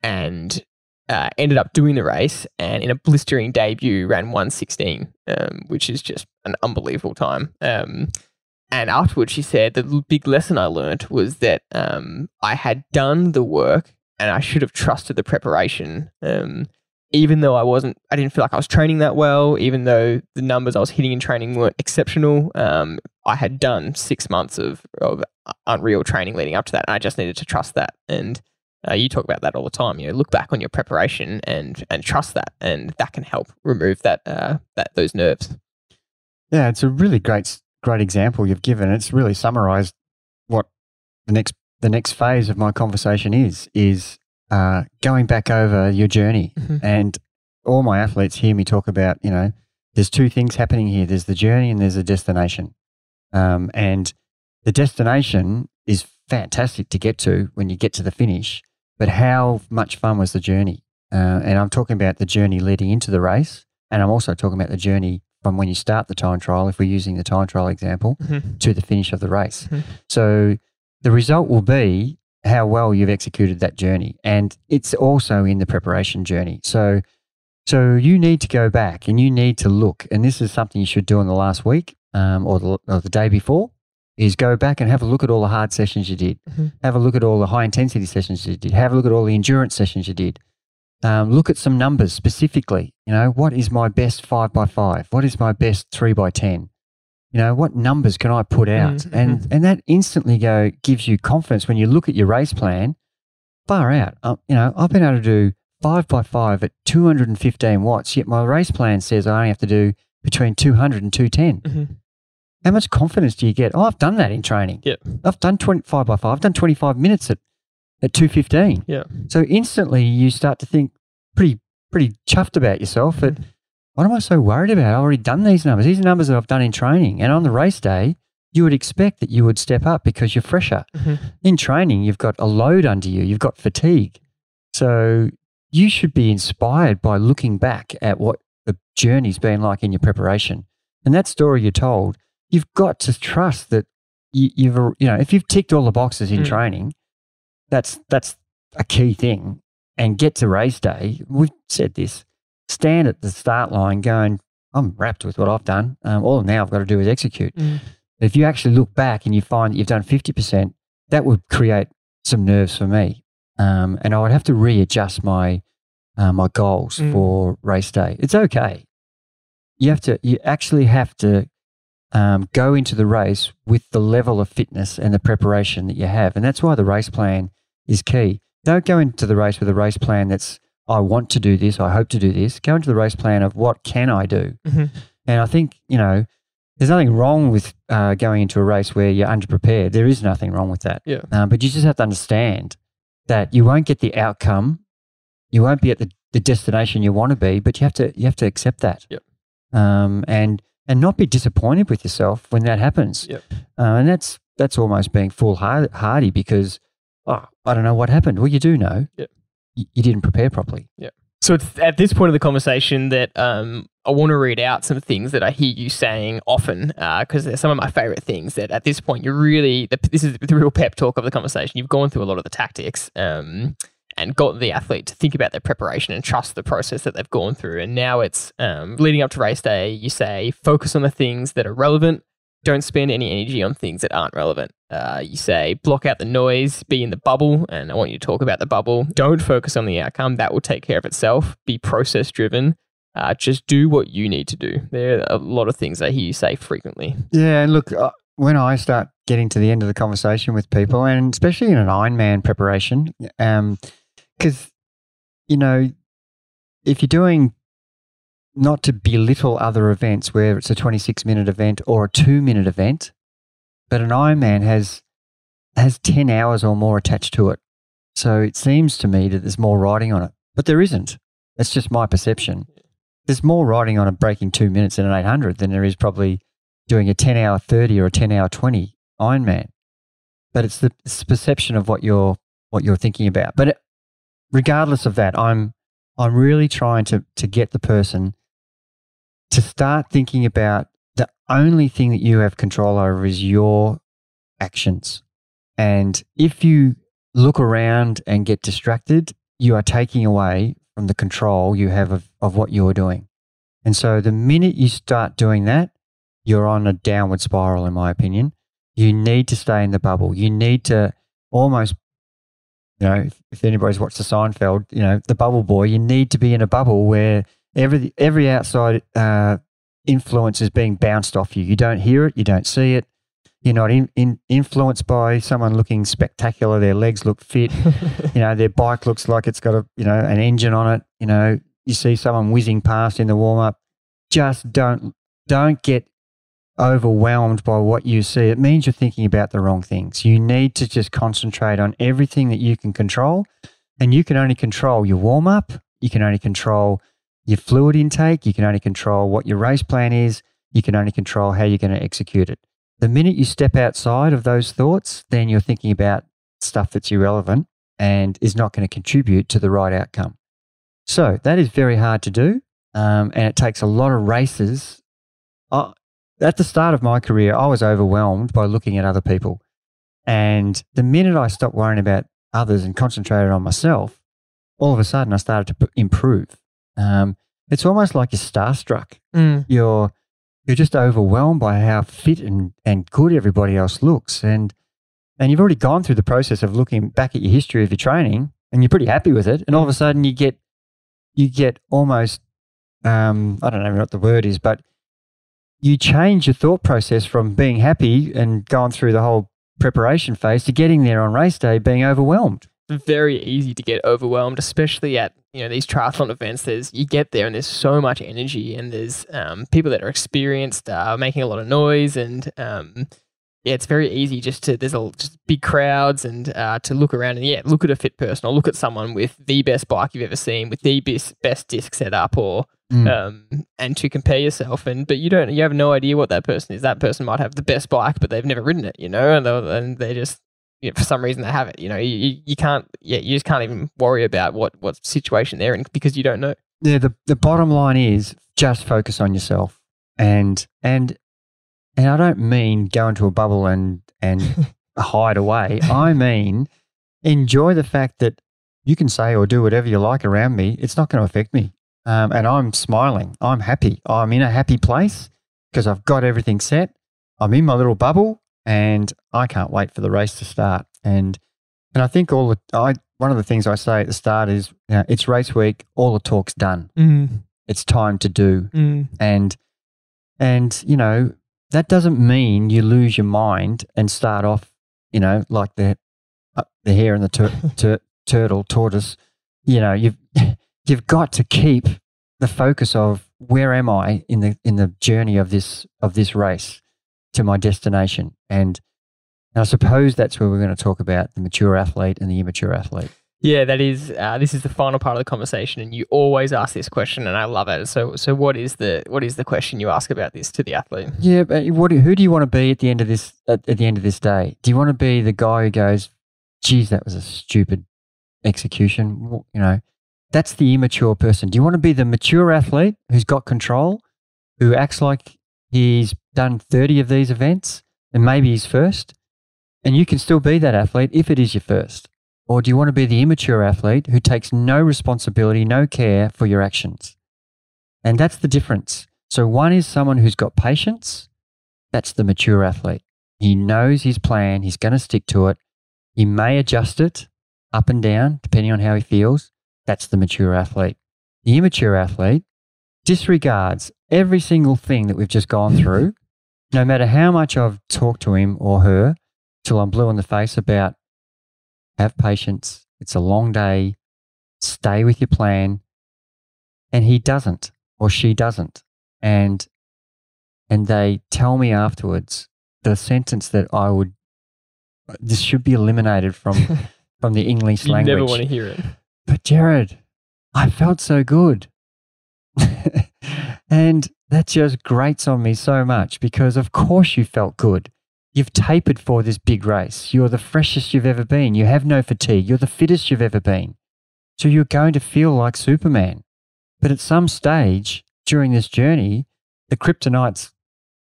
and uh, ended up doing the race and in a blistering debut ran 116, um, which is just an unbelievable time. Um, and afterwards, she said the big lesson I learned was that um, I had done the work and I should have trusted the preparation. Um, even though I wasn't, I didn't feel like I was training that well, even though the numbers I was hitting in training weren't exceptional. Um, I had done six months of, of unreal training leading up to that. And I just needed to trust that. And uh, you talk about that all the time. You know, look back on your preparation and and trust that, and that can help remove that uh, that those nerves. Yeah, it's a really great great example you've given. It's really summarized what the next the next phase of my conversation is is uh, going back over your journey. Mhm. And all my athletes hear me talk about, you know, there's two things happening here. There's the journey and there's a destination. Um, and the destination is fantastic to get to when you get to the finish. But how much fun was the journey? Uh, and I'm talking about the journey leading into the race. And I'm also talking about the journey from when you start the time trial, if we're using the time trial example, Mhm. to the finish of the race. Mhm. So the result will be how well you've executed that journey. And it's also in the preparation journey. So so you need to go back and you need to look. And this is something you should do in the last week um, or, the, or the day before is go back and have a look at all the hard sessions you did. Mhm. Have a look at all the high intensity sessions you did. Have a look at all the endurance sessions you did. Um, look at some numbers specifically. You know, what is my best five by five? What is my best three by 10? You know, what numbers can I put out? Mhm. And, and that instantly go gives you confidence when you look at your race plan. Far out. Um, you know, I've been able to do five by five at 215 watts, yet my race plan says I only have to do between 200 and 210. Mhm. How much confidence do you get? Oh, I've done that in training. Yep. I've done 25 by 5. I've done 25 minutes at, at 215. Yeah. So instantly you start to think pretty pretty chuffed about yourself Mhm. What am I so worried about? I've already done these numbers. These are numbers that I've done in training. And on the race day, you would expect that you would step up because you're fresher. Mhm. In training, you've got a load under you, you've got fatigue. So you should be inspired by looking back at what the journey's been like in your preparation. And that story you're told, you've got to trust that you, you've, you know, if you've ticked all the boxes in Mm. training, that's, that's a key thing. And get to race day, we've said this, stand at the start line going, I'm wrapped with what I've done. Um, all now I've got to do is execute. Mm. If you actually look back and you find that you've done 50%, that would create some nerves for me. Um, and I would have to readjust my, uh, my goals Mm. for race day. It's okay. You have to, you actually have to um, go into the race with the level of fitness and the preparation that you have. And that's why the race plan is key. Don't go into the race with a race plan that's, I want to do this, I hope to do this. Go into the race plan of what can I do? Mhm. And I think, you know, there's nothing wrong with uh, going into a race where you're underprepared. There is nothing wrong with that. Yeah. Um, but you just have to understand that you won't get the outcome. You won't be at the, the destination you want to be, but you have to you have to accept that. Yep. Um, and and not be disappointed with yourself when that happens. Yep. Uh, and that's that's almost being foolhardy because oh, I don't know what happened. Well, you do know. Yep. You didn't prepare properly. Yeah. So it's at this point of the conversation that um, I want to read out some things that I hear you saying often because they're some of my favorite things. That at this point you're really this is the real pep talk of the conversation. You've gone through a lot of the tactics um, and got the athlete to think about their preparation and trust the process that they've gone through. And now it's um, leading up to race day. You say focus on the things that are relevant. Don't spend any energy on things that aren't relevant. Uh, you say block out the noise, be in the bubble, and I want you to talk about the bubble. Don't focus on the outcome; that will take care of itself. Be process driven. Uh, just do what you need to do. There are a lot of things I hear you say frequently. Yeah, and look, uh, when I start getting to the end of the conversation with people, and especially in an Ironman preparation, because you know, if you're doing not to belittle other events where it's a 26 minute event or a two minute event, but an Ironman has has 10 hours or more attached to it. So it seems to me that there's more riding on it, but there isn't. That's just my perception. There's more riding on a breaking two minutes in an 800 than there is probably doing a 10 hour 30 or a 10 hour 20 Ironman. But it's the, it's the perception of what you're what you're thinking about. But regardless of that, I'm I'm really trying to to get the person to start thinking about the only thing that you have control over is your actions. And if you look around and get distracted, you are taking away from the control you have of, of what you're doing. And so the minute you start doing that, you're on a downward spiral, in my opinion. You need to stay in the bubble. You need to almost, you know, if, if anybody's watched the Seinfeld, you know, the bubble boy, you need to be in a bubble where every, every outside uh, influence is being bounced off you. You don't hear it, you don't see it. You're not in, in, influenced by someone looking spectacular. Their legs look fit. [laughs] you know, their bike looks like it's got a, you know, an engine on it. You know, you see someone whizzing past in the warm up. Just don't, don't get overwhelmed by what you see. It means you're thinking about the wrong things. You need to just concentrate on everything that you can control. And you can only control your warm up. You can only control your fluid intake. You can only control what your race plan is. You can only control how you're going to execute it. The minute you step outside of those thoughts, then you're thinking about stuff that's irrelevant and is not going to contribute to the right outcome. So that is very hard to do. Um, and it takes a lot of races. Uh, at the start of my career, I was overwhelmed by looking at other people. And the minute I stopped worrying about others and concentrated on myself, all of a sudden I started to improve. Um, it's almost like you're starstruck. Mm. You're you're just overwhelmed by how fit and, and good everybody else looks. And and you've already gone through the process of looking back at your history of your training and you're pretty happy with it. And all of a sudden you get you get almost um, I don't know what the word is, but you change your thought process from being happy and going through the whole preparation phase to getting there on race day being overwhelmed. Very easy to get overwhelmed, especially at you know these triathlon events. There's you get there and there's so much energy, and there's um, people that are experienced, uh, making a lot of noise, and um, yeah, it's very easy just to there's a just big crowds and uh, to look around and yeah, look at a fit person or look at someone with the best bike you've ever seen, with the best best disc setup, or mm. um, and to compare yourself. And but you don't, you have no idea what that person is. That person might have the best bike, but they've never ridden it, you know, and and they just you know, for some reason they have it. You know, you, you can't, yeah, you just can't even worry about what what situation they're in because you don't know. Yeah, the the bottom line is just focus on yourself, and and and I don't mean go into a bubble and and [laughs] hide away. I mean enjoy the fact that you can say or do whatever you like around me. It's not going to affect me. Um, and I'm smiling. I'm happy. I'm in a happy place because I've got everything set. I'm in my little bubble, and I can't wait for the race to start. And and I think all the I one of the things I say at the start is you know, it's race week. All the talk's done. Mm. It's time to do. Mm. And and you know that doesn't mean you lose your mind and start off, you know, like the uh, the hare and the tur- [laughs] tur- turtle tortoise. You know, you've [laughs] you've got to keep the focus of where am I in the in the journey of this of this race to my destination, and, and I suppose that's where we're going to talk about the mature athlete and the immature athlete. Yeah, that is. Uh, this is the final part of the conversation, and you always ask this question, and I love it. So, so what is the what is the question you ask about this to the athlete? Yeah, but what? Who do you want to be at the end of this? At, at the end of this day, do you want to be the guy who goes, "Geez, that was a stupid execution"? You know, that's the immature person. Do you want to be the mature athlete who's got control, who acts like he's done thirty of these events, and maybe he's first, and you can still be that athlete if it is your first or do you want to be the immature athlete who takes no responsibility, no care for your actions? And that's the difference. So, one is someone who's got patience. That's the mature athlete. He knows his plan, he's going to stick to it. He may adjust it up and down depending on how he feels. That's the mature athlete. The immature athlete disregards every single thing that we've just gone through, no matter how much I've talked to him or her till I'm blue in the face about have patience. It's a long day. Stay with your plan. And he doesn't, or she doesn't. And and they tell me afterwards the sentence that I would this should be eliminated from [laughs] from the English language. you never want to hear it. But Jared, I felt so good. [laughs] and that just grates on me so much because of course you felt good. You've tapered for this big race. You're the freshest you've ever been. You have no fatigue. You're the fittest you've ever been. So you're going to feel like Superman. But at some stage during this journey, the kryptonite's,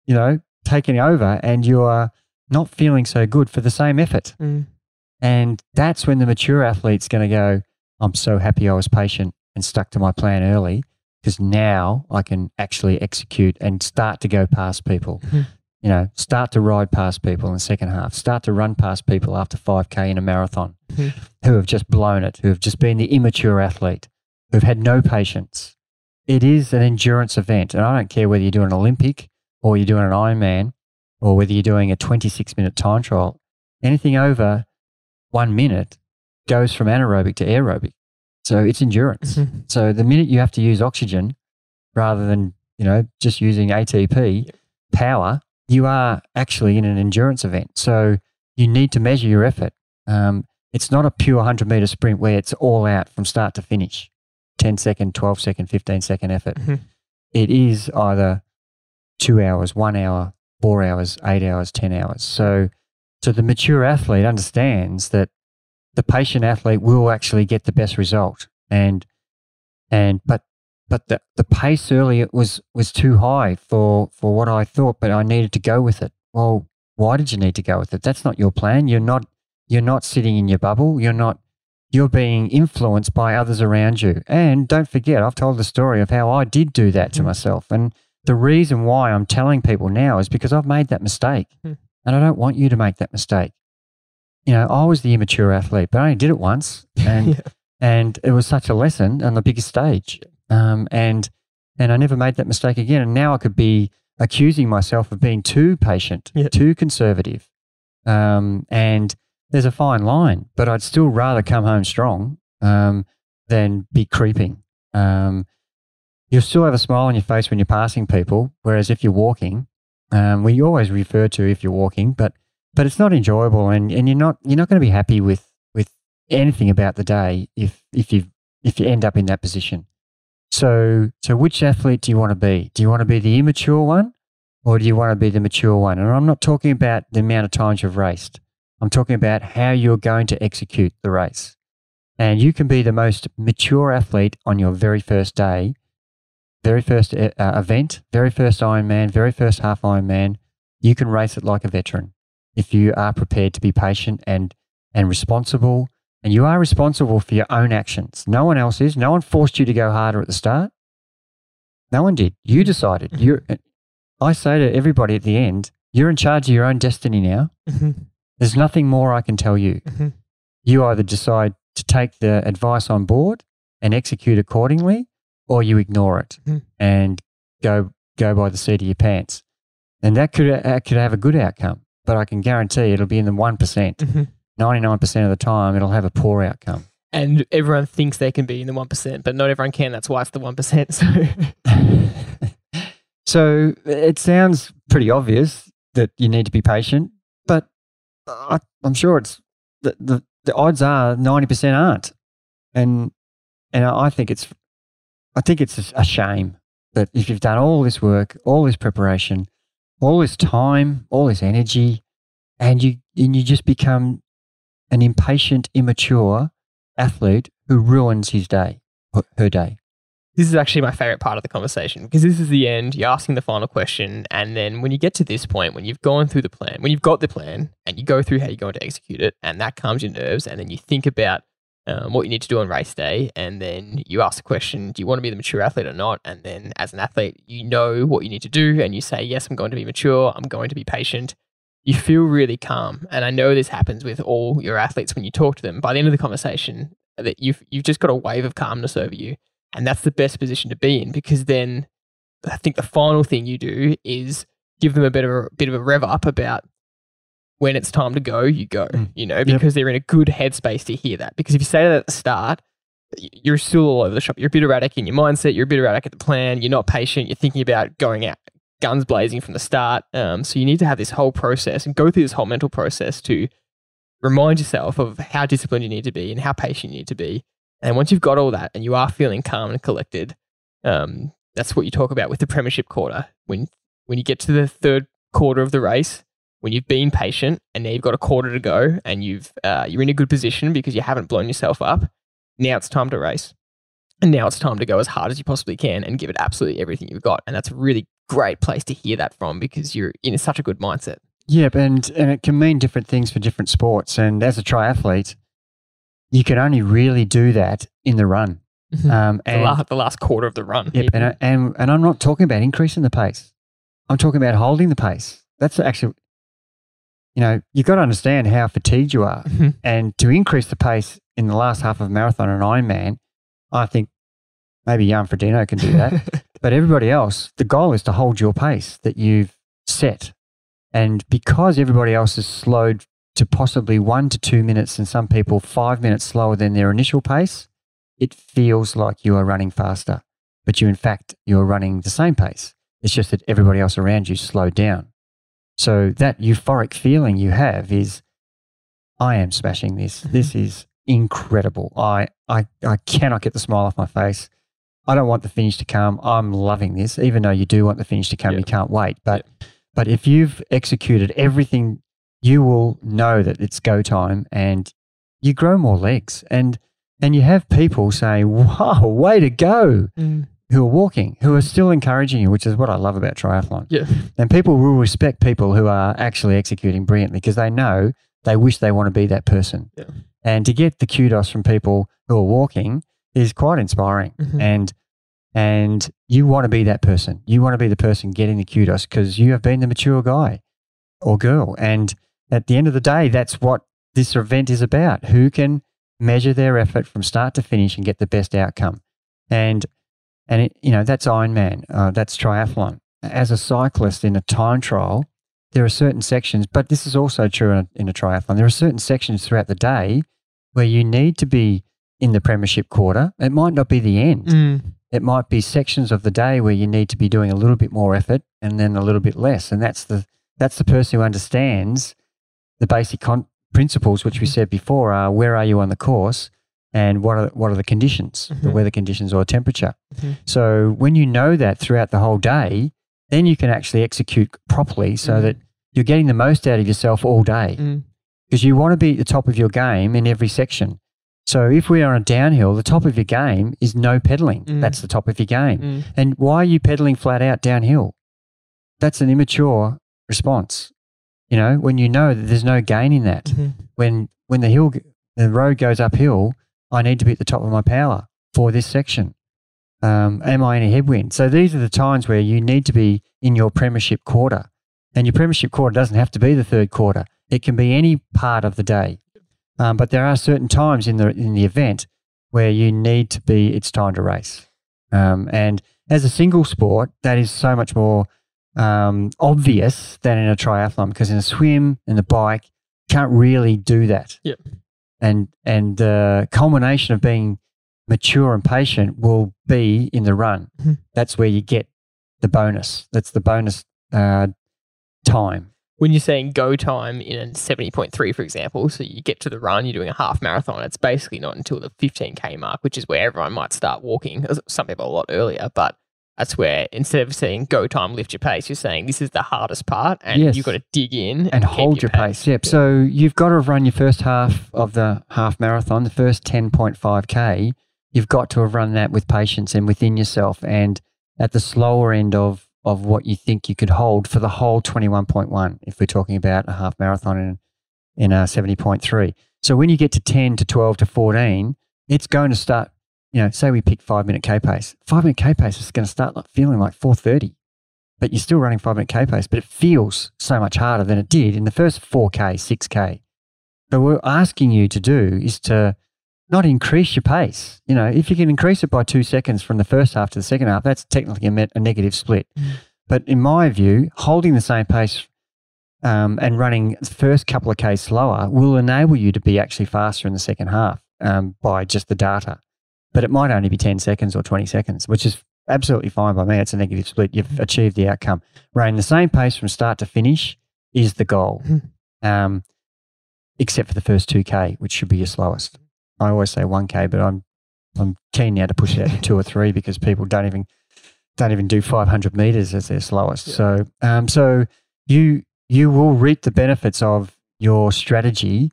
you know, taking over and you're not feeling so good for the same effort. Mm. And that's when the mature athlete's going to go, I'm so happy I was patient and stuck to my plan early because now I can actually execute and start to go past people. Mm-hmm you know, start to ride past people in the second half, start to run past people after 5K in a marathon mm-hmm. who have just blown it, who have just been the immature athlete, who've had no patience. It is an endurance event. And I don't care whether you're doing an Olympic or you're doing an Ironman or whether you're doing a 26 minute time trial. Anything over one minute goes from anaerobic to aerobic. So it's endurance. Mm-hmm. So the minute you have to use oxygen rather than, you know, just using ATP yep. power, you are actually in an endurance event. So you need to measure your effort. Um, it's not a pure 100 meter sprint where it's all out from start to finish 10 second, 12 second, 15 second effort. Mm-hmm. It is either two hours, one hour, four hours, eight hours, 10 hours. So, so the mature athlete understands that the patient athlete will actually get the best result. And, and, but but the, the pace earlier was was too high for for what I thought, but I needed to go with it. Well, why did you need to go with it? That's not your plan. You're not you're not sitting in your bubble. You're not you're being influenced by others around you. And don't forget, I've told the story of how I did do that to mm. myself. And the reason why I'm telling people now is because I've made that mistake Hmm. and I don't want you to make that mistake. You know, I was the immature athlete, but I only did it once [laughs] and, Yeah. and it was such a lesson on the biggest stage. Um, and, and I never made that mistake again. And now I could be accusing myself of being too patient, Yeah. too conservative. Um, and there's a fine line, but I'd still rather come home strong um, than be creeping. Um, you'll still have a smile on your face when you're passing people, whereas if you're walking, um, we always refer to if you're walking, but but it's not enjoyable, and, and you're not you're not going to be happy with with anything about the day if if you if you end up in that position. So so which athlete do you want to be? Do you want to be the immature one, or do you want to be the mature one? And I'm not talking about the amount of times you've raced. I'm talking about how you're going to execute the race. And you can be the most mature athlete on your very first day, very first uh, event, very first Ironman, very first half Ironman. You can race it like a veteran if you are prepared to be patient and, and responsible. And you are responsible for your own actions. No one else is. No one forced you to go harder at the start. No one did. You decided. You're, I say to everybody at the end, you're in charge of your own destiny now. Mhm. There's nothing more I can tell you. Mhm. You either decide to take the advice on board and execute accordingly, or you ignore it Mhm. and go go by the seat of your pants. And that could that could have a good outcome, but I can guarantee it'll be in the one Mhm. Nine percent of the time, it'll have a poor outcome. And everyone thinks they can be in the 1%, but not everyone can. That's why it's the 1%. [laughs] So, [laughs] so it sounds pretty obvious that you need to be patient, but I, I'm sure it's the, the, the odds are 90% aren't. And, and I think it's, I think it's a shame that if you've done all this work, all this preparation, all this time, all this energy, and you, and you just become an impatient, immature athlete who ruins his day, her day. this is actually my favorite part of the conversation because this is the end. You're asking the final question. And then when you get to this point, when you've gone through the plan, when you've got the plan and you go through how you're going to execute it, and that calms your nerves, and then you think about um, what you need to do on race day, and then you ask the question, do you want to be the mature athlete or not? And then as an athlete, you know what you need to do, and you say, yes, I'm going to be mature, I'm going to be patient. You feel really calm. And I know this happens with all your athletes when you talk to them. By the end of the conversation, that you've, you've just got a wave of calmness over you. And that's the best position to be in because then I think the final thing you do is give them a bit of a bit of a rev up about when it's time to go, you go, Mm. you know, because they're in a good headspace to hear that. Because if you say that at the start, you're still all over the shop. You're a bit erratic in your mindset. You're a bit erratic at the plan. You're not patient. You're thinking about going out guns blazing from the start. Um, so you need to have this whole process and go through this whole mental process to remind yourself of how disciplined you need to be and how patient you need to be. And once you've got all that and you are feeling calm and collected, um, that's what you talk about with the premiership quarter. When when you get to the third quarter of the race, when you've been patient and now you've got a quarter to go and you've uh, you're in a good position because you haven't blown yourself up. Now it's time to race, and now it's time to go as hard as you possibly can and give it absolutely everything you've got. And that's a really great place to hear that from because you're in such a good mindset. Yep, and and it can mean different things for different sports. And as a triathlete, you can only really do that in the run. Um, the, and last, the last quarter of the run. yep, and, and and I'm not talking about increasing the pace. I'm talking about holding the pace. That's actually, you know, you've got to understand how fatigued you are, Mhm. and to increase the pace in the last half of a marathon and Ironman, I think maybe Jan Frodeno can do that. [laughs] But everybody else, the goal is to hold your pace that you've set. And because everybody else is slowed to possibly one to two minutes, and some people five minutes slower than their initial pace, it feels like you are running faster. But you, in fact, you're running the same pace. It's just that everybody else around you slowed down. So that euphoric feeling you have is, I am smashing this. This is incredible. I, I, I cannot get the smile off my face. I don't want the finish to come. I'm loving this, even though you do want the finish to come. Yeah. You can't wait. But, but if you've executed everything, you will know that it's go time and you grow more legs. And, and you have people saying, wow, way to go, Mm. Who are walking, who are still encouraging you, which is what I love about triathlon. Yeah. And people will respect people who are actually executing brilliantly because they know they wish they want to be that person. Yeah. And to get the kudos from people who are walking is quite inspiring. Mhm. And And you want to be that person. You want to be the person getting the kudos because you have been the mature guy or girl. And at the end of the day, that's what this event is about. Who can measure their effort from start to finish and get the best outcome? And and it, you know that's Ironman, uh, that's triathlon. As a cyclist in a time trial, there are certain sections, but this is also true in a, in a triathlon. There are certain sections throughout the day where you need to be in the premiership quarter. It might not be the end. Mm. It might be sections of the day where you need to be doing a little bit more effort and then a little bit less. And that's the that's the person who understands the basic con- principles, which we Mhm. said before, are where are you on the course and what are what are the conditions, the Mhm. weather conditions or temperature. Mhm. So when you know that throughout the whole day, then you can actually execute properly so Mhm. that you're getting the most out of yourself all day Mm. because you want to be at the top of your game in every section. So if we are on a downhill, the top of your game is no pedaling. Mm. That's the top of your game. Mm. And why are you pedaling flat out downhill? That's an immature response. You know, when you know that there's no gain in that. Mhm. When when the hill the road goes uphill, I need to be at the top of my power for this section. Um, am I in a headwind? So these are the times where you need to be in your premiership quarter. And your premiership quarter doesn't have to be the third quarter. It can be any part of the day. Um, but there are certain times in the in the event where you need to be. It's time to race. Um, and as a single sport, that is so much more um, obvious than in a triathlon because in a swim and the bike, you can't really do that. Yep. And and the culmination of being mature and patient will be in the run. Mhm. That's where you get the bonus. That's the bonus uh, time. When you're saying go time in a 70.3, for example, so you get to the run, you're doing a half marathon, it's basically not until the 15K mark, which is where everyone might start walking. Some people a lot earlier, but that's where instead of saying go time, lift your pace, you're saying this is the hardest part and Yes. you've got to dig in and keep hold your pace. Yep. So you've got to have run your first half of the half marathon, the first 10.5K. You've got to have run that with patience and within yourself and at the slower end of, of what you think you could hold for the whole 21.1, if we're talking about a half marathon in, in a 70.3. So when you get to 10 to 12 to 14, it's going to start, you know, say we pick five minute K pace. Five minute K pace is going to start like feeling like 430 but you're still running five minute K pace, but it feels so much harder than it did in the first 4K, 6K. But what we're asking you to do is to not increase your pace. You know, if you can increase it by two seconds from the first half to the second half, that's technically a, met, a negative split. Mm. But in my view, holding the same pace um, and running the first couple of Ks slower will enable you to be actually faster in the second half um, by just the data. But it might only be 10 seconds or 20 seconds, which is absolutely fine by me. It's a negative split. You've achieved the outcome. Running the same pace from start to finish is the goal, Mhm. um, except for the first 2K, which should be your slowest. I always say 1K, but I'm I'm keen now to push it out to [laughs] two or three because people don't even don't even do 500 meters as their slowest. Yeah. So um, so you you will reap the benefits of your strategy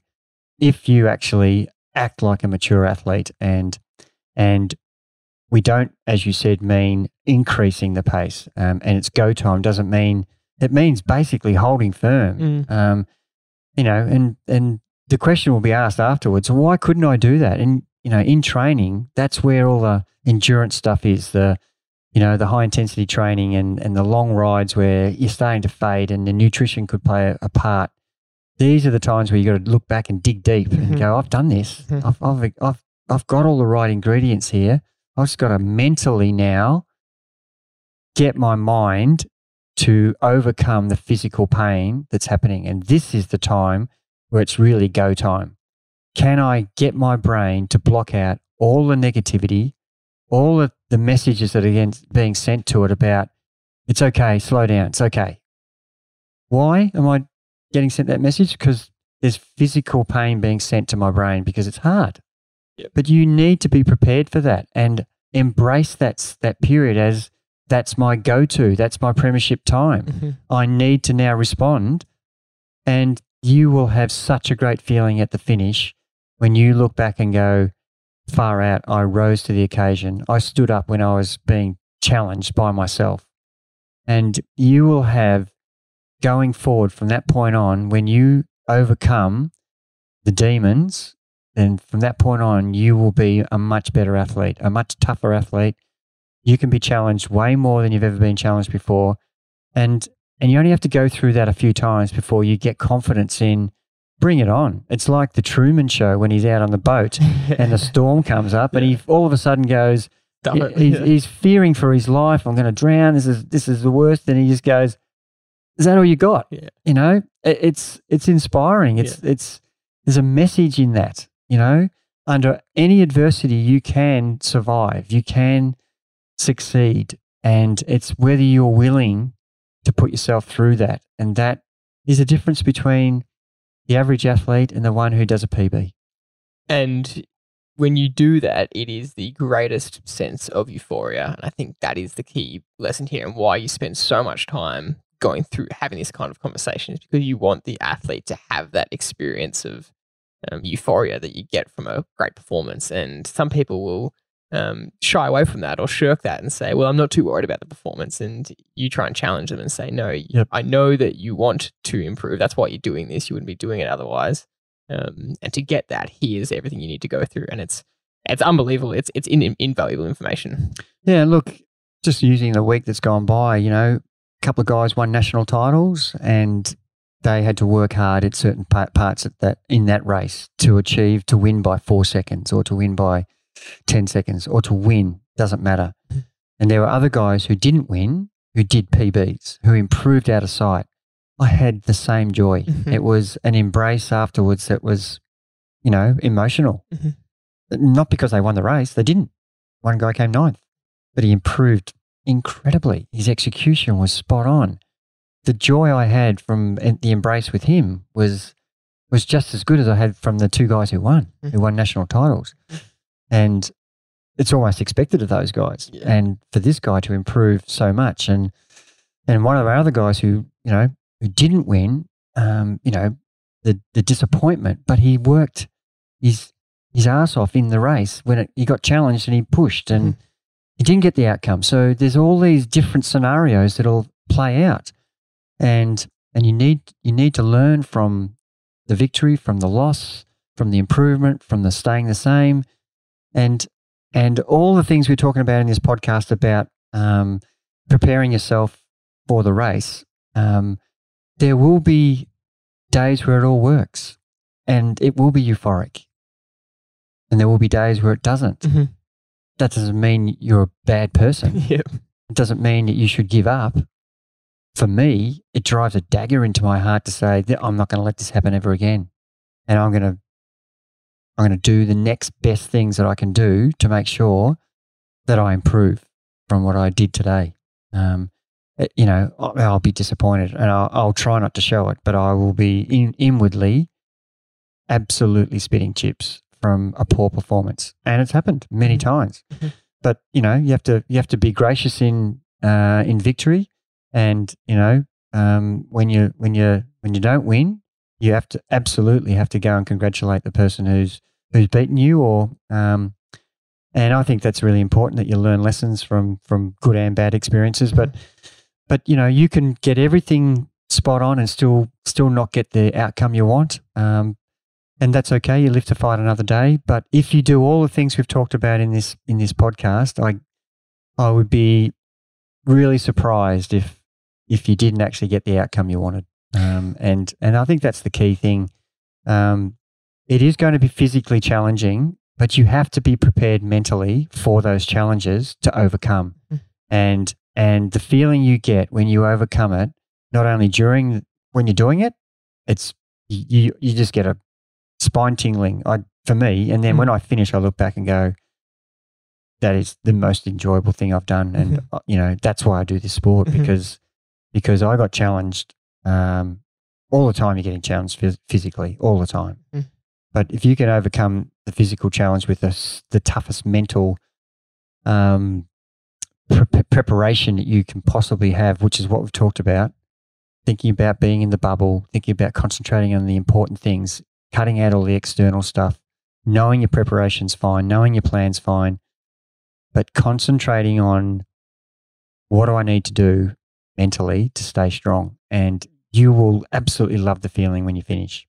if you actually act like a mature athlete and and we don't, as you said, mean increasing the pace. Um, and it's go time doesn't mean it means basically holding firm. Mm. Um, you know, and and the question will be asked afterwards: Why couldn't I do that? And you know, in training, that's where all the endurance stuff is. The you know the high intensity training and and the long rides where you're starting to fade, and the nutrition could play a, a part. These are the times where you've got to look back and dig deep Mhm. and go, "I've done this. Mhm. I've, I've I've I've got all the right ingredients here. I've just got to mentally now get my mind to overcome the physical pain that's happening. And this is the time where it's really go time. Can I get my brain to block out all the negativity, all of the messages that are being sent to it about it's okay, slow down, it's okay. Why am I getting sent that message? Because there's physical pain being sent to my brain because it's hard. Yep. But you need to be prepared for that and embrace that, that period as that's my go to, that's my premiership time. Mhm. I need to now respond. And you will have such a great feeling at the finish when you look back and go, far out, I rose to the occasion. I stood up when I was being challenged by myself. And you will have going forward from that point on, when you overcome the demons, then from that point on, you will be a much better athlete, a much tougher athlete. You can be challenged way more than you've ever been challenged before. And and you only have to go through that a few times before you get confidence in bring it on. It's like the Truman show when he's out on the boat [laughs] and the storm comes up and he all of a sudden goes he's, he's fearing for his life. I'm going to drown. This is this is the worst. And he just goes, "Is that all you got?" Yeah. You know, it, it's it's inspiring. It's yeah. it's there's a message in that. You know, under any adversity, you can survive. You can succeed, and it's whether you're willing to put yourself through that, and that is a difference between the average athlete and the one who does a PB. And when you do that, it is the greatest sense of euphoria. And I think that is the key lesson here and why you spend so much time going through having this kind of conversation is because you want the athlete to have that experience of um, euphoria that you get from a great performance. And some people will um, shy away from that or shirk that and say, well, I'm not too worried about the performance. And you try and challenge them and say, no, yep. I know that you want to improve. That's why you're doing this. You wouldn't be doing it otherwise. Um, and to get that, here's everything you need to go through, and it's it's unbelievable. It's it's in, in, invaluable information. Yeah, look, just using the week that's gone by, you know, a couple of guys won national titles, and they had to work hard at certain parts of that in that race to achieve to win by four seconds, or to win by ten seconds, or to win doesn't matter. And there were other guys who didn't win, who did PBs, who improved out of sight. I had the same joy. Mm-hmm. It was an embrace afterwards that was, you know, emotional. Mm-hmm. Not because they won the race, they didn't. One guy came ninth, but he improved incredibly. His execution was spot on. The joy I had from the embrace with him was was just as good as I had from the two guys who won, mm-hmm. who won national titles. Mm-hmm. And it's almost expected of those guys. Yeah. And for this guy to improve so much and and one of our other guys who, you know, who didn't win, um, you know, the, the disappointment, but he worked his, his ass off in the race when it, he got challenged and he pushed and mm. he didn't get the outcome. So there's all these different scenarios that'll play out. And, and you need, you need to learn from the victory, from the loss, from the improvement, from the staying the same. And, and all the things we're talking about in this podcast about um, preparing yourself for the race, um, there will be days where it all works and it will be euphoric. And there will be days where it doesn't. Mm-hmm. That doesn't mean you're a bad person. [laughs] Yep. It doesn't mean that you should give up. For me, it drives a dagger into my heart to say that I'm not going to let this happen ever again. And I'm going to I'm going to do the next best things that I can do to make sure that I improve from what I did today. Um, uh, you know, I'll be disappointed and I'll, I'll, try not to show it, but I will be in, inwardly absolutely spitting chips from a poor performance. And it's happened many mm-hmm. times. Mm-hmm. But, you know, you have to, you have to be gracious in, uh, in victory. And, you know, um, when you, when you, when you don't win, you have to absolutely have to go and congratulate the person who's, who's beaten you or, um, and I think that's really important that you learn lessons from from good and bad experiences. But mm-hmm but you know you can get everything spot on and still still not get the outcome you want. Um, and that's okay. You live to fight another day. But if you do all the things we've talked about in this in this podcast, I I would be really surprised if if you didn't actually get the outcome you wanted. Um, and and I think that's the key thing. Um, it is going to be physically challenging, but you have to be prepared mentally for those challenges to overcome. Mm. And and the feeling you get when you overcome it, not only during when you're doing it, it's you you just get a spine tingling. I for me, and then mm. when I finish, I look back and go, that is the most enjoyable thing I've done, and mm-hmm. you know that's why I do this sport mm-hmm. because because I got challenged um, all the time. You're getting challenged phys- physically all the time, mm. but if you can overcome the physical challenge with the the toughest mental um, pre- preparation that you can possibly have, which is what we've talked about. Thinking about being in the bubble, thinking about concentrating on the important things, cutting out all the external stuff, knowing your preparation's fine, knowing your plan's fine, but concentrating on what do I need to do mentally to stay strong. And you will absolutely love the feeling when you finish.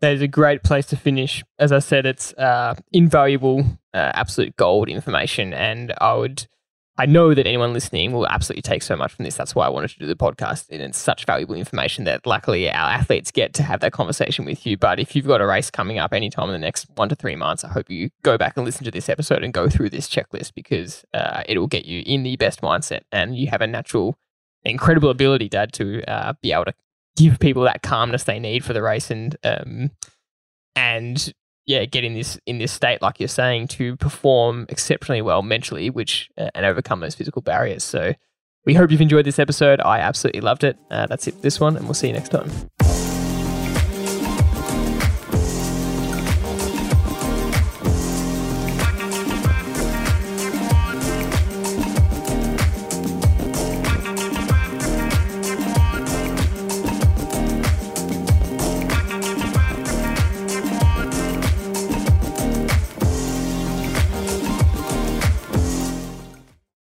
That is a great place to finish. As I said, it's uh, invaluable, uh, absolute gold information. And I would I know that anyone listening will absolutely take so much from this. That's why I wanted to do the podcast. And it's such valuable information that luckily our athletes get to have that conversation with you. But if you've got a race coming up anytime in the next one to three months, I hope you go back and listen to this episode and go through this checklist because uh, it will get you in the best mindset. And you have a natural, incredible ability, Dad, to uh, be able to give people that calmness they need for the race and um, and yeah, get in this in this state, like you're saying, to perform exceptionally well mentally, which uh, and overcome those physical barriers. So we hope you've enjoyed this episode. I absolutely loved it. Uh, that's it for this one, and we'll see you next time.